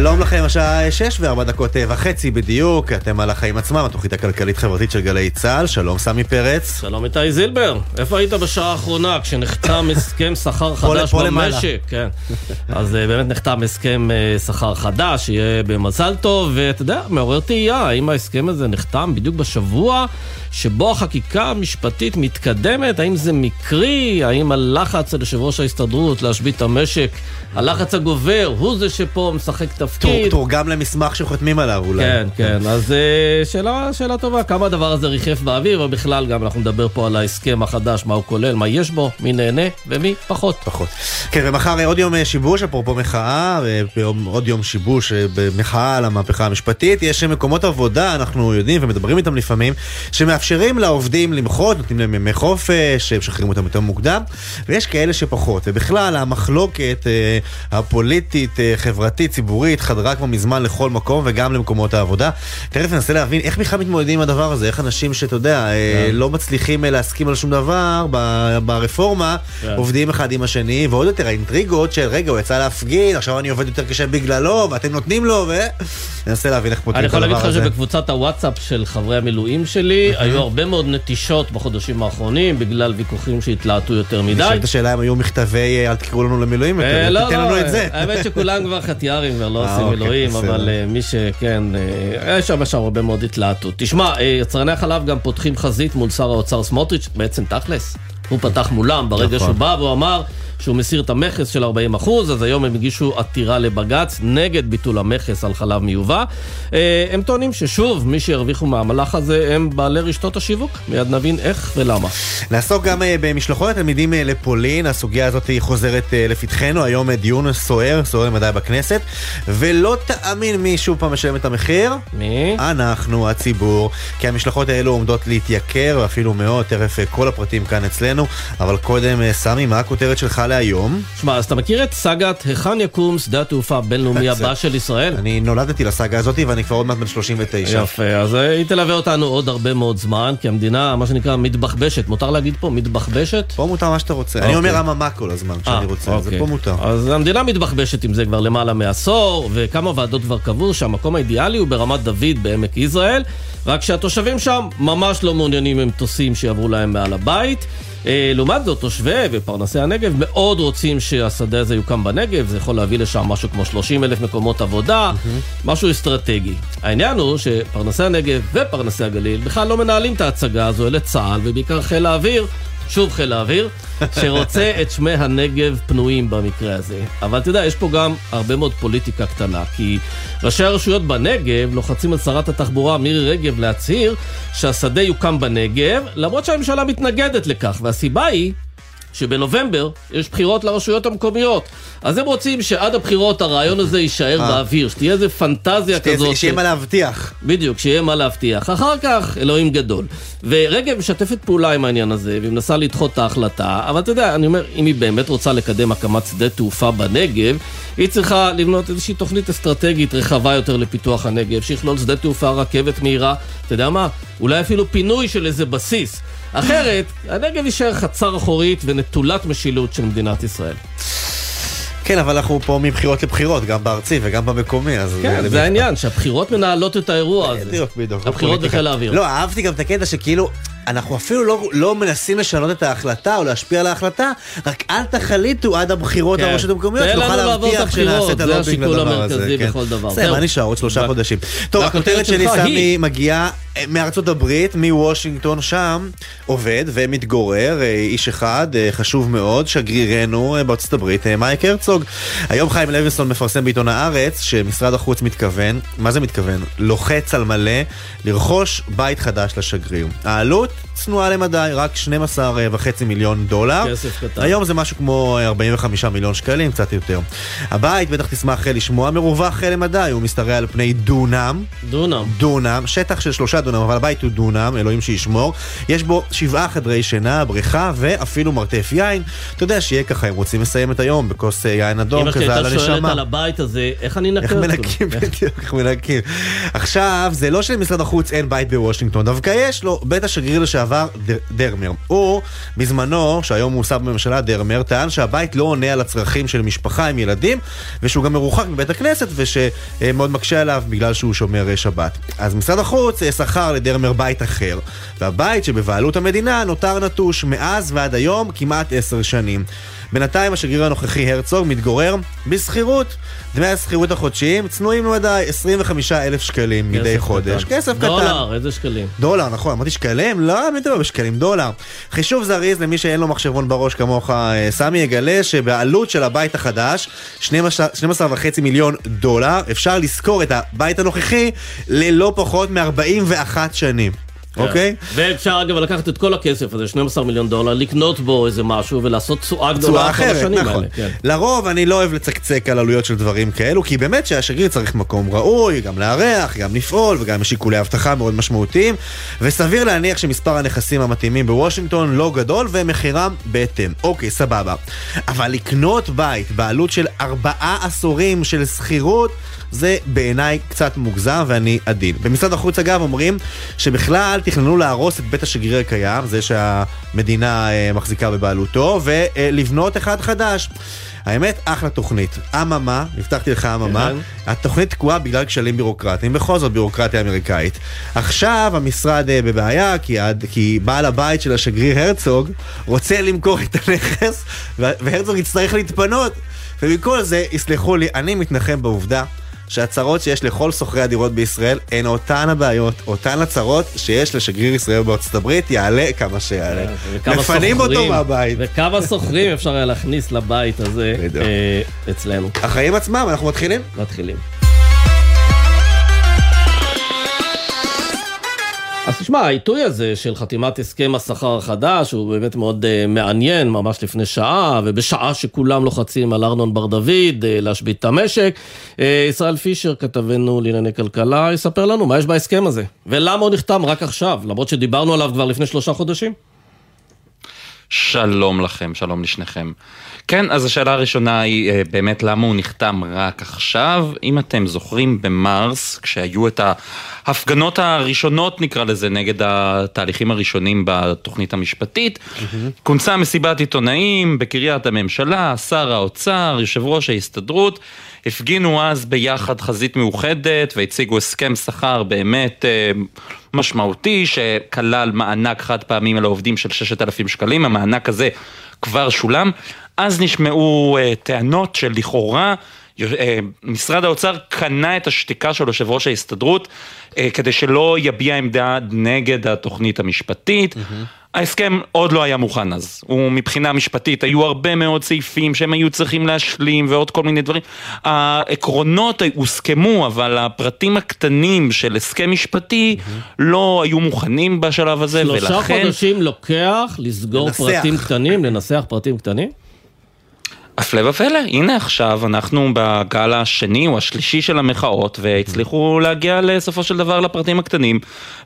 שלום לכם, השעה 6 וארבע דקות אה, וחצי בדיוק, אתם על החיים עצמם, התוכנית הכלכלית-חברתית של גלי צה"ל, שלום סמי פרץ. שלום איתי זילבר, איפה היית בשעה האחרונה כשנחתם הסכם שכר חדש. במשק? כן. אז אה, באמת נחתם הסכם אה, שכר חדש, שיהיה במזל טוב, ואתה יודע, מעורר תהייה, האם ההסכם הזה נחתם בדיוק בשבוע שבו החקיקה המשפטית מתקדמת, האם זה מקרי, האם הלחץ על יושב ראש ההסתדרות להשבית את המשק, הלחץ הגובר, הוא זה שפה משחק תפקיד. תורגם למסמך שחותמים עליו אולי. כן, כן, אז אה, שאלה, שאלה טובה, כמה הדבר הזה ריחף באוויר, ובכלל גם אנחנו נדבר פה על ההסכם החדש, מה הוא כולל, מה יש בו, מי נהנה ומי פחות. פחות. כן, ומחר אה, עוד יום אה, שיבוש, אפרופו מחאה, ועוד יום שיבוש במחאה על המהפכה המשפטית. יש מקומות עבודה, אנחנו יודעים ומדברים איתם לפעמים, שמאפשרים לעובדים למחות, נותנים להם ימי חופש, משחררים אותם יותר מוקדם, ויש כאלה שפחות. ובכלל, המחלוקת הפוליטית, חברתית, ציבורית, חדרה כבר מזמן לכל מקום וגם למקומות העבודה. תכף ננסה להבין איך בכלל מתמודדים עם הדבר הזה, איך אנשים שאתה יודע, אה, כן. לא מצליחים אה, להסכים על שום דבר ברפורמה, כן. עובדים אחד עם השני, ועוד יותר האינטריגות של רגע, הוא יצא להפגין, עכשיו אני עובד יותר קשה בגללו, ואתם נותנים לו, ו... ננסה להבין איך פותרים את הדבר הזה. אני יכול להגיד לך שבקבוצת הוואטסאפ של חברי המילואים שלי, היו הרבה מאוד נטישות בחודשים האחרונים, בגלל ויכוחים שהתלהטו יותר מדי. נשאלת השאלה אם היו מכתבי אל תקראו לנו למילואים יותר, לא, תן לנו את זה. האמת שכולם כבר חתיארים כבר לא עושים אוקיי, מילואים, אבל אה, מי שכן, יש שם שם הרבה מאוד התלהטות. תשמע, אה, יצרני החלב גם פותחים חזית מול שר האוצר סמוטריץ', בעצם תכלס. הוא פתח מולם ברגע נכון. שהוא בא והוא אמר שהוא מסיר את המכס של 40 אז היום הם הגישו עתירה לבג"ץ נגד ביטול המכס על חלב מיובא. אה, הם טוענים ששוב, מי שירוויחו מהמלאך הזה הם בעלי רשתות השיווק. מיד נבין איך ולמה. נעסוק גם אה, במשלחות התלמידים אה, לפולין, הסוגיה הזאת חוזרת לפתחנו, היום דיון סוער, סוער למדי בכנסת, ולא תאמין מי שוב פעם משלם את המחיר. מי? אנחנו, הציבור, כי המשלחות האלו עומדות להתייקר, ואפילו מאוד, תכף כל הפרטים כאן אצלנו, אבל קודם, סמי, מה הכותרת שלך להיום. שמע, אז אתה מכיר את סאגת היכן יקום שדה התעופה הבינלאומי הבא של ישראל? אני נולדתי לסאגה הזאת ואני כבר עוד מעט בן 39. יפה, אז היא תלווה אותנו עוד הרבה מאוד זמן, כי המדינה, מה שנקרא, מתבחבשת. מותר להגיד פה מתבחבשת? פה מותר מה שאתה רוצה. אני אומר אממה אוקיי. כל הזמן כשאני אה, רוצה, זה אוקיי. פה מותר. אז המדינה מתבחבשת עם זה כבר למעלה מעשור, וכמה ועדות כבר קבעו שהמקום האידיאלי הוא ברמת דוד בעמק יזרעאל, רק שהתושבים שם ממש לא מעוניינים עם מטוסים שיעברו להם מעל הבית. אה, לעומת זאת, תושבי ופרנסי הנגב מאוד רוצים שהשדה הזה יוקם בנגב, זה יכול להביא לשם משהו כמו 30 אלף מקומות עבודה, mm-hmm. משהו אסטרטגי. העניין הוא שפרנסי הנגב ופרנסי הגליל בכלל לא מנהלים את ההצגה הזו, אלה צה"ל ובעיקר חיל האוויר. שוב חיל האוויר, שרוצה את שמי הנגב פנויים במקרה הזה. אבל אתה יודע, יש פה גם הרבה מאוד פוליטיקה קטנה, כי ראשי הרשויות בנגב לוחצים על שרת התחבורה מירי רגב להצהיר שהשדה יוקם בנגב, למרות שהממשלה מתנגדת לכך, והסיבה היא שבנובמבר יש בחירות לרשויות המקומיות. אז הם רוצים שעד הבחירות הרעיון הזה יישאר אה. באוויר, שתהיה איזה פנטזיה כזאת. שיהיה מה להבטיח. בדיוק, שיהיה מה להבטיח. אחר כך, אלוהים גדול. ורגב משתפת פעולה עם העניין הזה, והיא מנסה לדחות את ההחלטה, אבל אתה יודע, אני אומר, אם היא באמת רוצה לקדם הקמת שדה תעופה בנגב, היא צריכה לבנות איזושהי תוכנית אסטרטגית רחבה יותר לפיתוח הנגב, שיכלול שדה תעופה, רכבת מהירה, אתה יודע מה? אולי אפילו פינוי של איזה בסיס. אחרת, הנגב יישאר חצר אחורית ונטולת משילות של מדינת ישראל. כן, אבל אנחנו פה מבחירות לבחירות, גם בארצי וגם במקומי, אז... כן, זה העניין, שהבחירות מנהלות את האירוע הזה. בדיוק, בדיוק. הבחירות בחיל האוויר. לא, אהבתי גם את הקטע שכאילו... אנחנו אפילו לא, לא מנסים לשנות את ההחלטה או להשפיע על ההחלטה, רק אל תחליטו עד הבחירות כן. לרשויות המקומיות, נוכל להבטיח שנעשה את הלובינג לדבר הזה. זה השיקול המרכזי כן. בכל דבר. זה, מה נשאר? עוד שלושה חודשים. טוב, הכותרת שלי, סמי, מגיעה אה, מארצות הברית, מוושינגטון שם, עובד ומתגורר, אה, איש אחד, אה, חשוב מאוד, שגרירנו בארצות הברית, מייק הרצוג. היום חיים לוינסון מפרסם בעיתון הארץ שמשרד החוץ מתכוון, מה זה מתכוון? לוחץ על מלא לרכוש בית חדש לשגריר. העלות צנועה למדי, רק 12.5 מיליון דולר. כסף קטן. היום זה משהו כמו 45 מיליון שקלים, קצת יותר. הבית, בטח תשמח לשמוע, מרווח למדי, הוא משתרע על פני דונם. דונם. דונם, שטח של שלושה דונם, אבל הבית הוא דונם, אלוהים שישמור. יש בו שבעה חדרי שינה, בריכה ואפילו מרתף יין. אתה יודע, שיהיה ככה, אם רוצים לסיים את היום בכוס אה, יין אדום כזה על אמא שלי הייתה שואלת הנשמה. על הבית הזה, איך אני אנקה איך אותו? מנקים, בדיוק, איך מנקים. עכשיו, זה לא שלמשרד החוץ אין בית בוושינגטון, דווקא יש לו בית השגריר לשעבר דר- דרמר. הוא, בזמנו, שהיום הוא שר בממשלה דרמר, טען שהבית לא עונה על הצרכים של משפחה עם ילדים, ושהוא גם מרוחק מבית הכנסת, ושמאוד מקשה עליו בגלל שהוא שומר אה, שבת. אז משרד החוץ אה, שכר לדרמר בית אחר, והבית שבבעלות המדינה נותר נטוש מאז ועד היום כמעט עשר שנים. בינתיים השגריר הנוכחי הרצוג מתגורר בשכירות. דמי השכירות החודשיים צנועים למדי, 25 אלף שקלים מדי חודש. כסף קטן. דולר, איזה שקלים. דולר, נכון, אמרתי שקלים? לא, מי מדבר בשקלים? דולר. חישוב זריז למי שאין לו מחשבון בראש כמוך, אה, סמי, יגלה שבעלות של הבית החדש, 12.5 מיליון דולר, אפשר לשכור את הבית הנוכחי ללא פחות מ-41 שנים. אוקיי? ואפשר אגב לקחת את כל הכסף הזה, 12 מיליון דולר, לקנות בו איזה משהו ולעשות תשואה גדולה אחרת, השנים נכון. האלה. כן. לרוב אני לא אוהב לצקצק על עלויות של דברים כאלו, כי באמת שהשגריר צריך מקום ראוי, גם לארח, גם לפעול, וגם שיקולי אבטחה מאוד משמעותיים, וסביר להניח שמספר הנכסים המתאימים בוושינגטון לא גדול, ומחירם בהתאם. אוקיי, סבבה. אבל לקנות בית בעלות של ארבעה עשורים של שכירות, זה בעיניי קצת מוגזם ואני עדין. במשרד החוץ אגב אומרים שבכלל תכננו להרוס את בית השגריר הקיים, זה שהמדינה אה, מחזיקה בבעלותו, ולבנות אחד חדש. האמת, אחלה תוכנית. אממה, הבטחתי לך אממה. התוכנית תקועה בגלל כשלים בירוקרטיים, בכל זאת בירוקרטיה אמריקאית. עכשיו המשרד אה, בבעיה, כי, עד, כי בעל הבית של השגריר הרצוג רוצה למכור את הנכס, והרצוג יצטרך להתפנות. ומכל זה, יסלחו לי, אני מתנחם בעובדה שהצרות שיש לכל שוכרי הדירות בישראל הן אותן הבעיות, אותן הצרות שיש לשגריר ישראל בארצות הברית, יעלה כמה שיעלה. וכמה מפנים אותו מהבית. וכמה שוכרים אפשר היה להכניס לבית הזה. אה, אצלנו. החיים עצמם, אנחנו מתחילים? מתחילים. תשמע, העיתוי הזה של חתימת הסכם השכר החדש הוא באמת מאוד uh, מעניין, ממש לפני שעה, ובשעה שכולם לוחצים על ארנון בר דוד uh, להשבית את המשק. Uh, ישראל פישר, כתבנו לענייני כלכלה, יספר לנו מה יש בהסכם הזה, ולמה הוא נחתם רק עכשיו, למרות שדיברנו עליו כבר לפני שלושה חודשים. שלום לכם, שלום לשניכם. כן, אז השאלה הראשונה היא אה, באמת למה הוא נחתם רק עכשיו. אם אתם זוכרים במרס, כשהיו את ההפגנות הראשונות, נקרא לזה, נגד התהליכים הראשונים בתוכנית המשפטית, כונסה מסיבת עיתונאים בקריית הממשלה, שר האוצר, יושב ראש ההסתדרות. הפגינו אז ביחד חזית מאוחדת והציגו הסכם שכר באמת אה, משמעותי שכלל מענק חד פעמים לעובדים של 6,000 שקלים, המענק הזה כבר שולם. אז נשמעו אה, טענות שלכאורה אה, משרד האוצר קנה את השתיקה של יושב ראש ההסתדרות אה, כדי שלא יביע עמדה נגד התוכנית המשפטית. ההסכם עוד לא היה מוכן אז, ומבחינה משפטית היו הרבה מאוד סעיפים שהם היו צריכים להשלים ועוד כל מיני דברים. העקרונות הוסכמו, אבל הפרטים הקטנים של הסכם משפטי לא היו מוכנים בשלב הזה, שלושה ולכן... חודשים לוקח לסגור לנסח. פרטים קטנים, לנסח פרטים קטנים? הפלא ופלא, הנה עכשיו אנחנו בגל השני או השלישי של המחאות והצליחו להגיע לסופו של דבר לפרטים הקטנים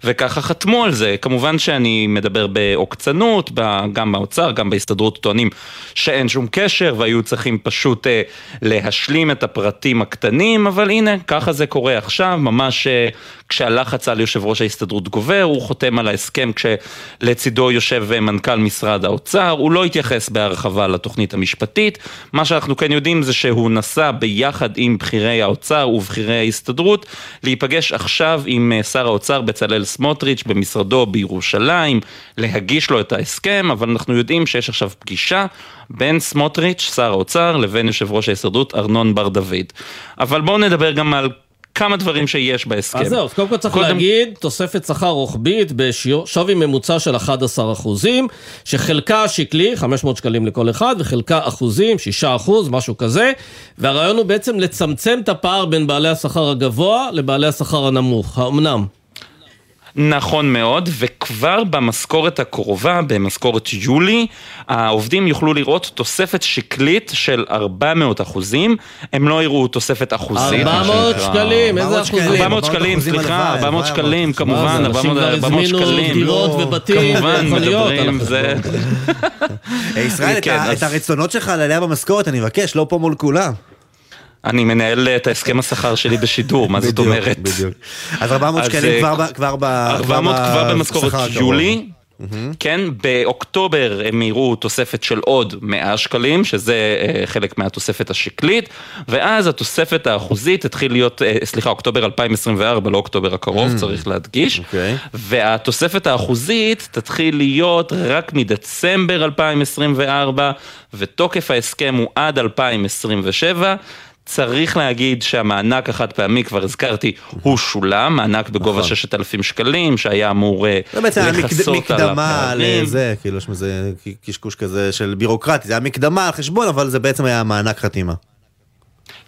וככה חתמו על זה. כמובן שאני מדבר בעוקצנות, גם באוצר, גם בהסתדרות טוענים שאין שום קשר והיו צריכים פשוט אה, להשלים את הפרטים הקטנים, אבל הנה, ככה זה קורה עכשיו, ממש אה, כשהלחץ על יושב ראש ההסתדרות גובר, הוא חותם על ההסכם כשלצידו יושב אה, מנכ"ל משרד האוצר, הוא לא התייחס בהרחבה לתוכנית המשפטית, מה שאנחנו כן יודעים זה שהוא נסע ביחד עם בכירי האוצר ובכירי ההסתדרות להיפגש עכשיו עם אה, שר האוצר בצלאל סמוטריץ' במשרדו בירושלים, להגיש לו את ההסכם, אבל אנחנו יודעים שיש עכשיו פגישה בין סמוטריץ', שר האוצר, לבין יושב ראש ההסתדרות ארנון בר דוד. אבל בואו נדבר גם על כמה דברים שיש בהסכם. אז זהו, אז קודם כל צריך קודם- להגיד, תוספת שכר רוחבית בשווי ממוצע של 11 אחוזים, שחלקה שקלי, 500 שקלים לכל אחד, וחלקה אחוזים, 6 אחוז, משהו כזה, והרעיון הוא בעצם לצמצם את הפער בין בעלי השכר הגבוה לבעלי השכר הנמוך. האמנם? נכון מאוד, וכבר במשכורת הקרובה, במשכורת יולי, העובדים יוכלו לראות תוספת שקלית של 400 אחוזים, הם לא יראו תוספת אחוזית. 400 שקלים, איזה אחוזים? 400 שקלים, סליחה, 400 שקלים, כמובן, 400 שקלים. אנשים כבר הזמינו דירות ובתים, כמובן, מדברים, זה... ישראל, כן, את הרצונות שלך על עלייה במשכורת, אני מבקש, לא פה מול כולם. אני מנהל את ההסכם השכר שלי בשידור, מה זאת אומרת? בדיוק. אז 400 שקלים כבר ב... 400 כבר במשכורת יולי. כן, באוקטובר הם יראו תוספת של עוד 100 שקלים, שזה חלק מהתוספת השקלית, ואז התוספת האחוזית תתחיל להיות, סליחה, אוקטובר 2024, לא אוקטובר הקרוב, צריך להדגיש, Okay. אוקיי. והתוספת האחוזית תתחיל להיות רק מדצמבר 2024, ותוקף ההסכם הוא עד 2027. צריך להגיד שהמענק החד פעמי, כבר הזכרתי, הוא שולם, מענק בגובה נכון. 6,000 שקלים, שהיה אמור אה, זה בעצם היה לכסות על מקדמה הפערים. לזה, כאילו יש מזה קשקוש כזה של בירוקרטי, זה היה מקדמה על חשבון, אבל זה בעצם היה מענק חתימה.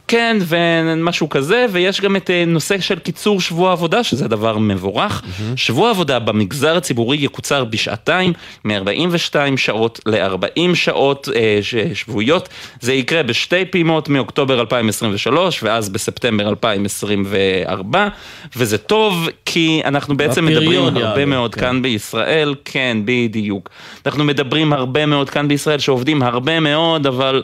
כן, ומשהו כזה, ויש גם את אה, נושא של קיצור שבוע עבודה, שזה דבר מבורך. שבוע עבודה במגזר הציבורי יקוצר בשעתיים, מ-42 שעות ל-40 שעות אה, ש- שבועיות. זה יקרה בשתי פעימות מאוקטובר 2023, ואז בספטמבר 2024, וזה טוב, כי אנחנו בעצם מדברים הרבה יעלה, מאוד כן. כאן בישראל, כן, בדיוק. אנחנו מדברים הרבה מאוד כאן בישראל, שעובדים הרבה מאוד, אבל...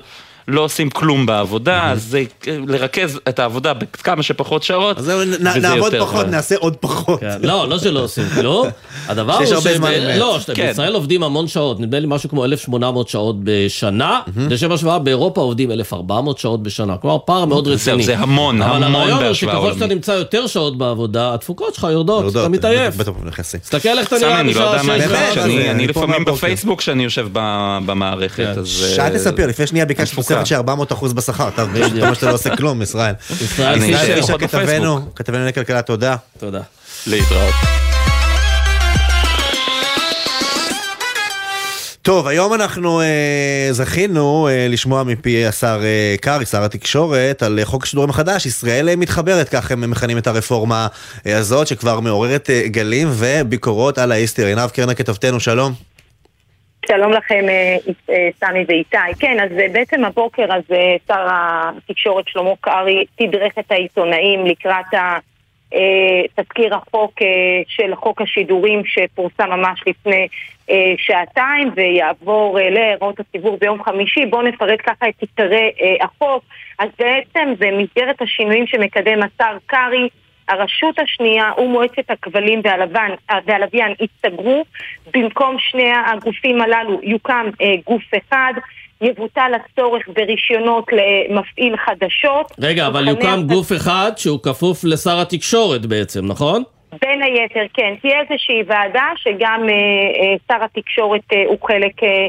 לא עושים כלום בעבודה, אז זה לרכז את העבודה בכמה שפחות שעות, אז זהו, נעבוד פחות. נעשה עוד פחות. כן, לא, לא שלא עושים כלום. הדבר שיש הוא הרבה זמן. לא, כן. בישראל עובדים המון שעות, נדמה לי משהו כמו 1,800 שעות בשנה, לשם השוואה באירופה עובדים 1,400 שעות בשנה, כלומר פער מאוד רציני. זה המון, אבל המון הרעיון הוא בהשוואה שככל שאתה. נמצא יותר שעות בעבודה, התפוקות שלך יורדות, אתה מתעייף. תסתכל איך אתה נראה אני לא בשעה יודע מה שש אני לפעמים. בפייסבוק כשאני יושב ב- במערכת, כן. אז... שי אה, תספר, לפני שנייה ביקשתי התפוקה. תוספת של 400 אחוז בשכר, אתה אתה אומר שאתה לא עושה כלום, ישראל. ישראל אני פישר. אשאר כתבנו. כתבנו לכלכלה, תודה. תודה. להתראות. טוב, היום אנחנו אה, זכינו אה, לשמוע מפי השר אה, קרעי, שר התקשורת, על אה, חוק השידורים החדש. ישראל אה, מתחברת, כך הם מכנים את הרפורמה אה, הזאת, שכבר מעוררת אה, גלים וביקורות על ההיסטר. עינב קרנה כתבתנו, שלום. שלום לכם, אה, אה, סמי ואיתי. כן, אז אה, בעצם הבוקר הזה שר התקשורת שלמה קרעי תדרך את העיתונאים לקראת תזכיר החוק של חוק השידורים שפורסם ממש לפני שעתיים ויעבור להערות הציבור ביום חמישי. בואו נפרט ככה את עיקרי החוק. אז בעצם במסגרת השינויים שמקדם השר קרעי, הרשות השנייה ומועצת הכבלים והלבן, והלוויין ייסגרו, במקום שני הגופים הללו יוקם אה, גוף אחד, יבוטל הצורך ברישיונות למפעיל חדשות. רגע, אבל יוקם הת- גוף אחד שהוא כפוף לשר התקשורת בעצם, נכון? בין היתר, כן. תהיה איזושהי ועדה שגם אה, אה, שר התקשורת אה, הוא חלק אה,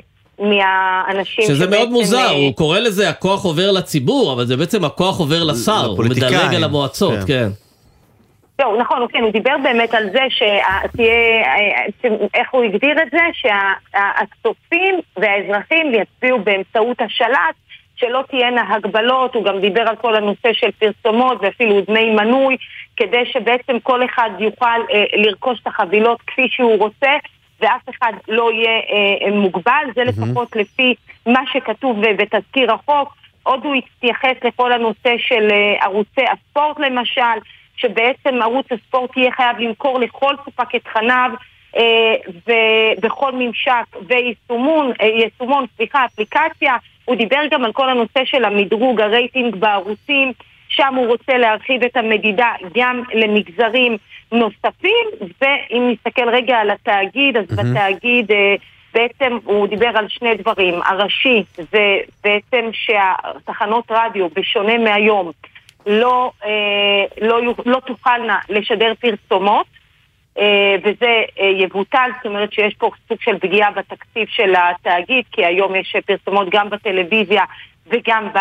מהאנשים שזה מאוד שבעצם, מוזר, אה, הוא קורא לזה הכוח עובר לציבור, אבל זה בעצם הכוח עובר לשר, הוא. מדלג על המועצות, כן. כן. לא, נכון, כן, הוא דיבר באמת על זה שתהיה, איך הוא הגדיר את זה? שהצופים והאזרחים יצביעו באמצעות השלט, שלא תהיינה הגבלות, הוא גם דיבר על כל הנושא של פרסומות ואפילו דמי מנוי, כדי שבעצם כל אחד יוכל אה, לרכוש את החבילות כפי שהוא רוצה. ואף אחד לא יהיה אה, מוגבל, זה לפחות לפי מה שכתוב ב- בתזכיר החוק. עוד הוא התייחס לכל הנושא של אה, ערוצי הספורט למשל, שבעצם ערוץ הספורט יהיה חייב למכור לכל ספק את תכניו אה, ובכל ממשק ויישומון, אה, יישומון, סליחה, אפליקציה. הוא דיבר גם על כל הנושא של המדרוג, הרייטינג בערוצים, שם הוא רוצה להרחיב את המדידה גם למגזרים נוספים, ואם נסתכל רגע על התאגיד, אז בתאגיד אה, בעצם הוא דיבר על שני דברים. הראשי זה בעצם שהתחנות רדיו, בשונה מהיום, לא, אה, לא, לא תוכלנה לשדר פרסומות, אה, וזה אה, יבוטל, זאת אומרת שיש פה סוג של פגיעה בתקציב של התאגיד, כי היום יש פרסומות גם בטלוויזיה וגם ב,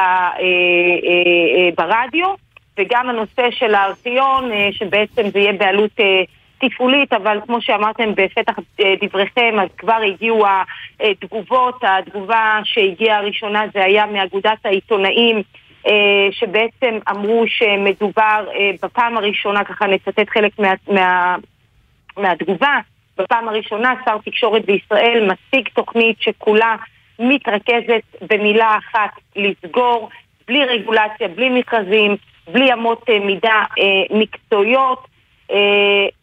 ברדיו, וגם הנושא של הארכיון, שבעצם זה יהיה בעלות תפעולית, אבל כמו שאמרתם בפתח דבריכם, אז כבר הגיעו התגובות, התגובה שהגיעה הראשונה זה היה מאגודת העיתונאים, שבעצם אמרו שמדובר אה, בפעם הראשונה, ככה נצטט חלק מה... מה מהתגובה. בפעם הראשונה שר תקשורת בישראל מציג תוכנית שכולה מתרכזת במילה אחת, לסגור, בלי רגולציה, בלי מכרזים, בלי אמות אה, מידה אה, מקצועיות.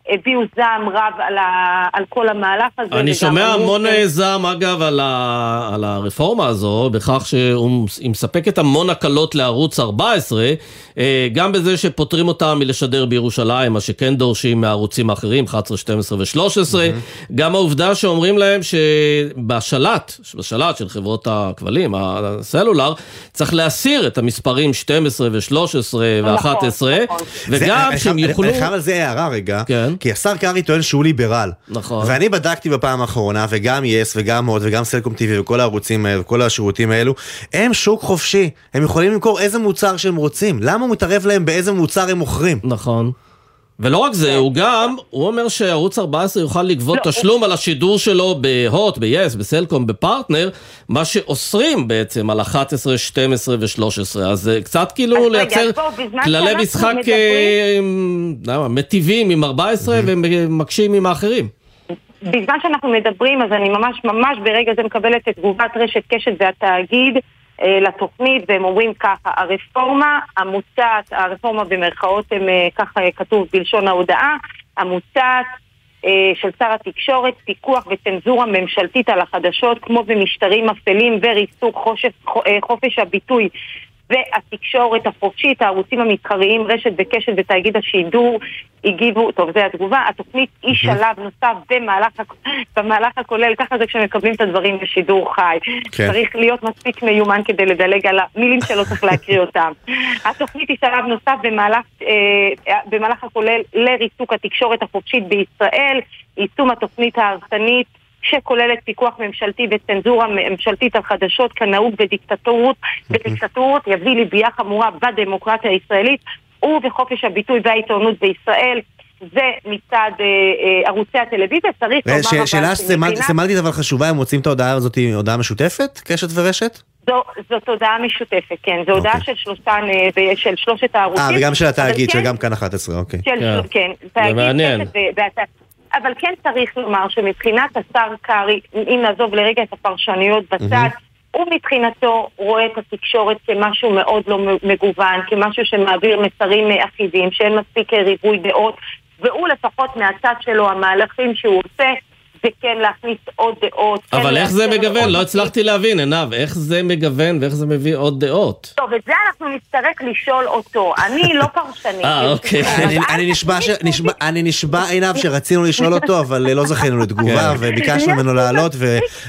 אה, הביאו זעם רב על, ה, על כל המהלך הזה. אני שומע המון ש... זעם אגב על, ה, על הרפורמה הזו, בכך שהיא מספקת המון הקלות לערוץ 14, אה, גם בזה שפוטרים אותם מלשדר בירושלים, מה שכן דורשים מהערוצים האחרים, 11, 12 ו-13, mm-hmm. גם העובדה שאומרים להם שבשלט, בשלט של חברות הכבלים, הסלולר, צריך להסיר את המספרים 12 ו-13 ו-11, נכון, נכון. וגם שהם יוכלו... אני חייב על זה הערה רגע. כן. כי השר קרעי טוען שהוא ליברל. נכון. ואני בדקתי בפעם האחרונה, וגם יס, וגם הוט, וגם סלקום טיווי, וכל הערוצים האלו, וכל השירותים האלו, הם שוק חופשי. הם יכולים למכור איזה מוצר שהם רוצים. למה הוא מתערב להם באיזה מוצר הם מוכרים? נכון. ולא רק זה, הוא גם, הוא אומר שערוץ 14 יוכל לגבות לא, תשלום על השידור שלו בהוט, ב-yes, בסלקום, בפרטנר, מה שאוסרים בעצם על 11, 12 ו-13. אז קצת כאילו לייצר כללי משחק אה, מטיבים עם 14 ומקשים עם האחרים. בזמן שאנחנו מדברים, אז אני ממש ממש ברגע זה מקבלת את תגובת רשת קשת והתאגיד. אה, לתוכנית, והם אומרים ככה, הרפורמה המוצעת, הרפורמה במרכאות הם אה, ככה כתוב בלשון ההודעה, המוצעת אה, של שר התקשורת, פיקוח וצנזורה ממשלתית על החדשות, כמו במשטרים אפלים וריסוק חופש הביטוי והתקשורת החופשית, הערוצים המתחריים, רשת וקשת ותאגיד השידור הגיבו, טוב זה התגובה, התוכנית היא שלב נוסף במהלך, במהלך הכולל, ככה זה כשמקבלים את הדברים בשידור חי. כן. צריך להיות מספיק מיומן כדי לדלג על המילים שלא צריך להקריא אותם. התוכנית היא שלב נוסף במהלך, אה, במהלך הכולל לריסוק התקשורת החופשית בישראל, יישום התוכנית ההרסנית שכוללת פיקוח ממשלתי וצנזורה ממשלתית על חדשות כנהוג בדיקטטורות, בדיקטטורות יביא לביאה חמורה בדמוקרטיה הישראלית ובחופש הביטוי והעיתונות בישראל. זה מצד אה, אה, ערוצי הטלוויזיה, צריך לומר אבל... שאלה סמלתית אבל חשובה, הם מוצאים את ההודעה הזאת, הודעה משותפת? קשת ורשת? זו, זאת הודעה משותפת, כן. זו הודעה אוקיי. של שלושתן, אה, של שלושת הערוצים. אה, וגם של התאגיד, של כן, גם כאן 11, אוקיי. של, כן, כן. זה מעניין. אבל כן צריך לומר שמבחינת השר קרעי, אם נעזוב לרגע את הפרשנויות בצד, הוא מבחינתו רואה את התקשורת כמשהו מאוד לא מגוון, כמשהו שמעביר מסרים אחידים, שאין מספיק ריבוי דעות, והוא לפחות מהצד שלו, המהלכים שהוא עושה, זה כן להכניס עוד דעות. כן אבל איך זה מגוון? לא הצלחתי להבין, עינב, איך זה מגוון ואיך זה מביא עוד דעות? טוב, את זה אנחנו נצטרך לשאול אותו. אני לא פרשנית. אה, אוקיי. אני נשבע, עינב, שרצינו לשאול אותו, אבל לא זכינו לתגובה, כן. וביקשנו ממנו לעלות,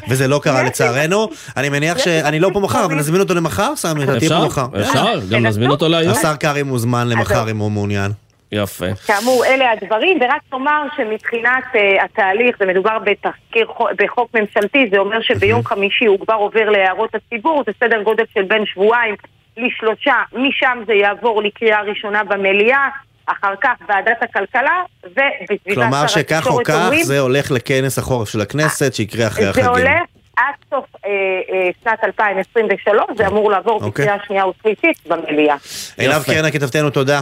וזה לא קרה לצערנו. אני מניח שאני לא פה מחר, אבל נזמין אותו למחר, סמי, אתה תהיה פה מחר. אפשר, גם נזמין אותו להיום. השר קרעי מוזמן למחר אם הוא מעוניין. יפה. כאמור, אלה הדברים, ורק נאמר שמבחינת uh, התהליך, זה מדובר בתחקיר, בחוק ממשלתי, זה אומר שביום חמישי הוא כבר עובר להערות הציבור, זה סדר גודל של בין שבועיים לשלושה, משם זה יעבור לקריאה ראשונה במליאה. אחר כך ועדת הכלכלה, ובסביבת כלומר שכך או כך אומרים, זה הולך לכנס החורף של הכנסת שיקרה אחרי החגים. זה הולך עד סוף אה, אה, שנת 2023, זה אמור לעבור אוקיי. בקריאה שנייה ושלישית במליאה. עינב קרנה כתבתנו, תודה.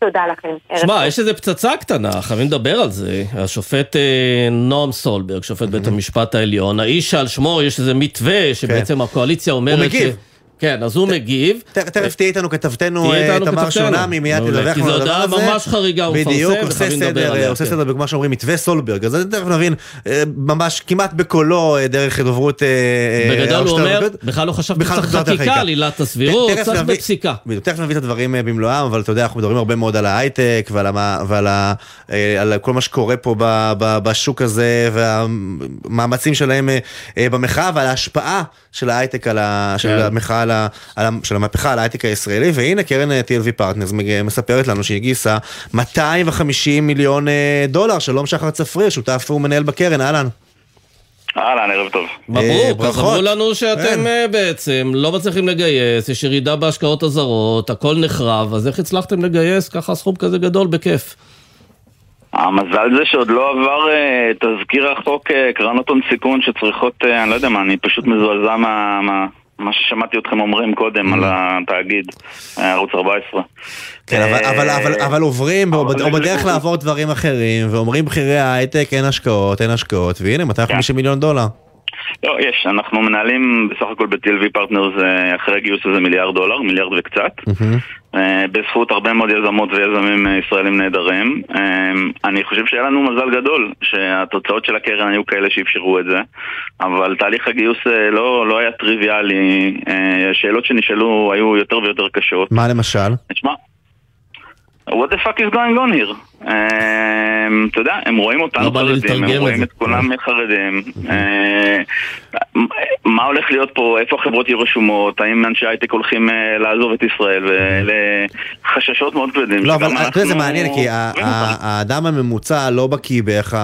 תודה לכם. שמע, יש איזה פצצה קטנה, חייבים לדבר על זה. השופט אה, נועם סולברג, שופט בית המשפט העליון, האיש שעל שמו יש איזה מתווה שבעצם כן. הקואליציה אומרת... הוא מגיב. כן, אז הוא מגיב. תכף תהיה איתנו כתבתנו אה, תמר שונמי, מיד תדווח לנו על הדבר הזה. כי זו הודעה ממש חריגה, הוא מפרסם, וחייבים לדבר עליה. עושה כן. סדר במה שאומרים מתווה סולברג, אז תכף נבין אה, ממש כמעט בקולו אה, דרך דוברות... בגדול הוא אומר, בכלל לא חשבתי שצריך חקיקה על עילת הסבירות, צריך בפסיקה. תכף נביא את הדברים במלואם, אבל אתה יודע, אנחנו מדברים הרבה מאוד על ההייטק ועל כל מה שקורה פה בשוק הזה, והמאמצים שלהם במחאה ועל ההשפעה של ההייטק, של כן. המחאה על ה, על ה, של המהפכה על ההייטק הישראלי, והנה קרן אה, TLV Partners מספרת לנו שהיא גייסה 250 מיליון אה, דולר, שלום שחר צפריר, שותף ומנהל בקרן, אהלן. אהלן, ערב טוב. מברוק, אז אמרו לנו שאתם כן. אה, בעצם לא מצליחים לגייס, יש ירידה בהשקעות הזרות, הכל נחרב, אז איך הצלחתם לגייס ככה סכום כזה גדול בכיף? המזל זה שעוד לא עבר uh, תזכיר החוק uh, קרנות הון סיכון שצריכות, uh, אני לא יודע מה, אני פשוט מזועזע מה, מה, מה ששמעתי אתכם אומרים קודם על התאגיד, אה, ערוץ 14. כן, אבל, אה, אבל, אבל, אבל עוברים, או, אבל בדרך לעבור דברים אחרים, ואומרים בכירי ההייטק אין השקעות, אין השקעות, והנה 250 מיליון דולר. לא, יש, אנחנו מנהלים בסך הכל ב-TLV Partners אה, אחרי גיוס איזה מיליארד דולר, מיליארד וקצת. אה, בזכות הרבה מאוד יזמות ויזמים אה, ישראלים נהדרים. אה, אני חושב שהיה לנו מזל גדול שהתוצאות של הקרן היו כאלה שאפשרו את זה, אבל תהליך הגיוס אה, לא, לא היה טריוויאלי, אה, השאלות שנשאלו היו יותר ויותר קשות. מה למשל? תשמע, what the fuck is going on here? אתה יודע, הם רואים לא אותנו לי חרדים, הם רואים. את כולם חרדים. אה, מה הולך להיות פה, איפה החברות יהיו רשומות, האם אנשי הייטק הולכים אה, לעזוב את ישראל, חששות מאוד כבדים. לא, אבל אתה יודע, זה מעניין, כי האדם הממוצע לא בקיא באיך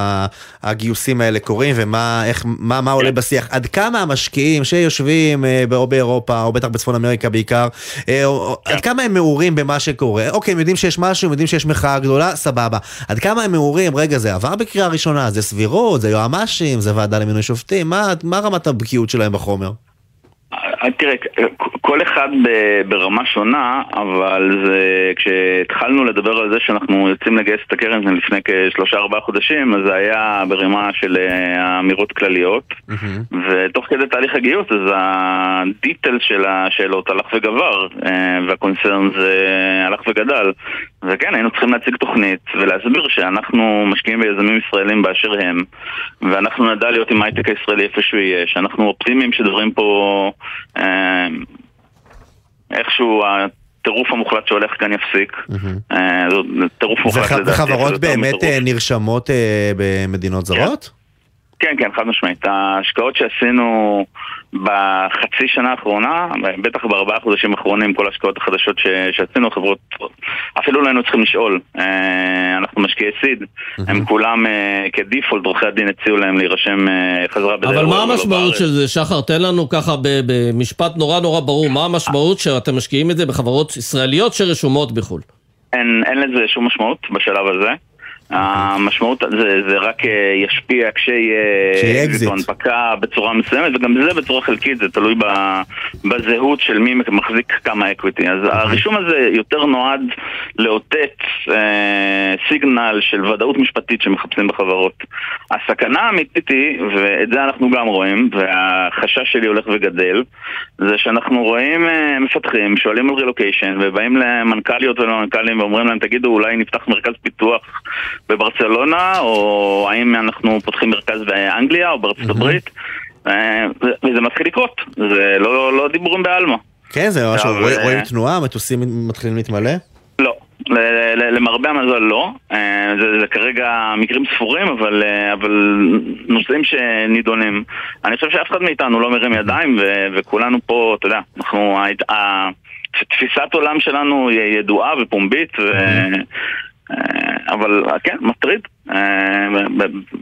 הגיוסים האלה קורים ומה עולה בשיח. עד כמה המשקיעים שיושבים אה, או באירופה, או בטח בצפון אמריקה בעיקר, אה, עד כמה הם מעורים במה שקורה? אוקיי, הם יודעים שיש משהו, הם יודעים שיש מחאה גדולה, סבבה. עד כמה הם מעורים, רגע, זה עבר בקריאה ראשונה, זה סבירות, זה יועמ"שים, זה ועדה למינוי שופטים, מה מה רמת הבקיאות שלהם בחומר? אה, תראה, כל אחד ברמה שונה, אבל זה, כשהתחלנו לדבר על זה שאנחנו יוצאים לגייס את הקרן לפני כשלושה ארבעה חודשים, אז זה היה ברמה של אה, אמירות כלליות, ותוך כדי תהליך הגיוס, אז הדיטל של השאלות הלך וגבר, אה, והקונצרן זה הלך וגדל. וכן, היינו צריכים להציג תוכנית ולהסביר שאנחנו משקיעים ביזמים ישראלים באשר הם, ואנחנו נדע להיות עם ההייטק הישראלי איפה שהוא יהיה, שאנחנו אופטימיים שדברים פה איכשהו הטירוף המוחלט שהולך כאן יפסיק. אה, טירוף מוחלט וח- לדעתי. וחברות באמת. אה, נרשמות אה, במדינות זרות? כן, כן, חד משמעית. ההשקעות שעשינו בחצי שנה האחרונה, בטח בארבעה חודשים האחרונים, כל ההשקעות החדשות ש- שעשינו, חברות, אפילו לא היינו צריכים לשאול. אה, אנחנו משקיעי סיד, הם כולם אה, כדיפולט, עורכי הדין הציעו להם להירשם אה, חזרה בדרך. אבל מה המשמעות של זה, שחר? תן לנו ככה במשפט נורא נורא ברור, מה המשמעות שאתם משקיעים את זה בחברות ישראליות שרשומות בחו"ל? אין, אין לזה שום משמעות בשלב הזה. המשמעות זה, זה רק אה, ישפיע כשיהיה או אקזיט. הנפקה בצורה מסוימת וגם זה בצורה חלקית, זה תלוי בזהות של מי מחזיק כמה equity. אז הרישום הזה יותר נועד לאותת אה, signal של ודאות משפטית שמחפשים בחברות. הסכנה האמיתית היא, ואת זה אנחנו גם רואים, והחשש שלי הולך וגדל, זה שאנחנו רואים אה, מפתחים שואלים על רילוקיישן ובאים למנכ"ליות ולמנכ"לים ואומרים להם תגידו אולי נפתח מרכז פיתוח בברצלונה או האם אנחנו פותחים מרכז באנגליה או בארצות הברית אה, וזה מתחיל לקרות, זה לא, לא דיבורים בעלמא. כן, זה משהו, אבל, רואים- אה, רואים תנועה, מטוסים מתחילים להתמלא? לא, ל- ל- למרבה המזל לא, אה, זה, זה כרגע מקרים ספורים, אבל, אבל נושאים שנידונים. אני חושב שאף אחד מאיתנו לא מרים ידיים, ו- וכולנו פה, אתה יודע, אנחנו, תפיסת עולם שלנו היא ידועה ופומבית, ו... אבל אה, כן, מטריד, אה,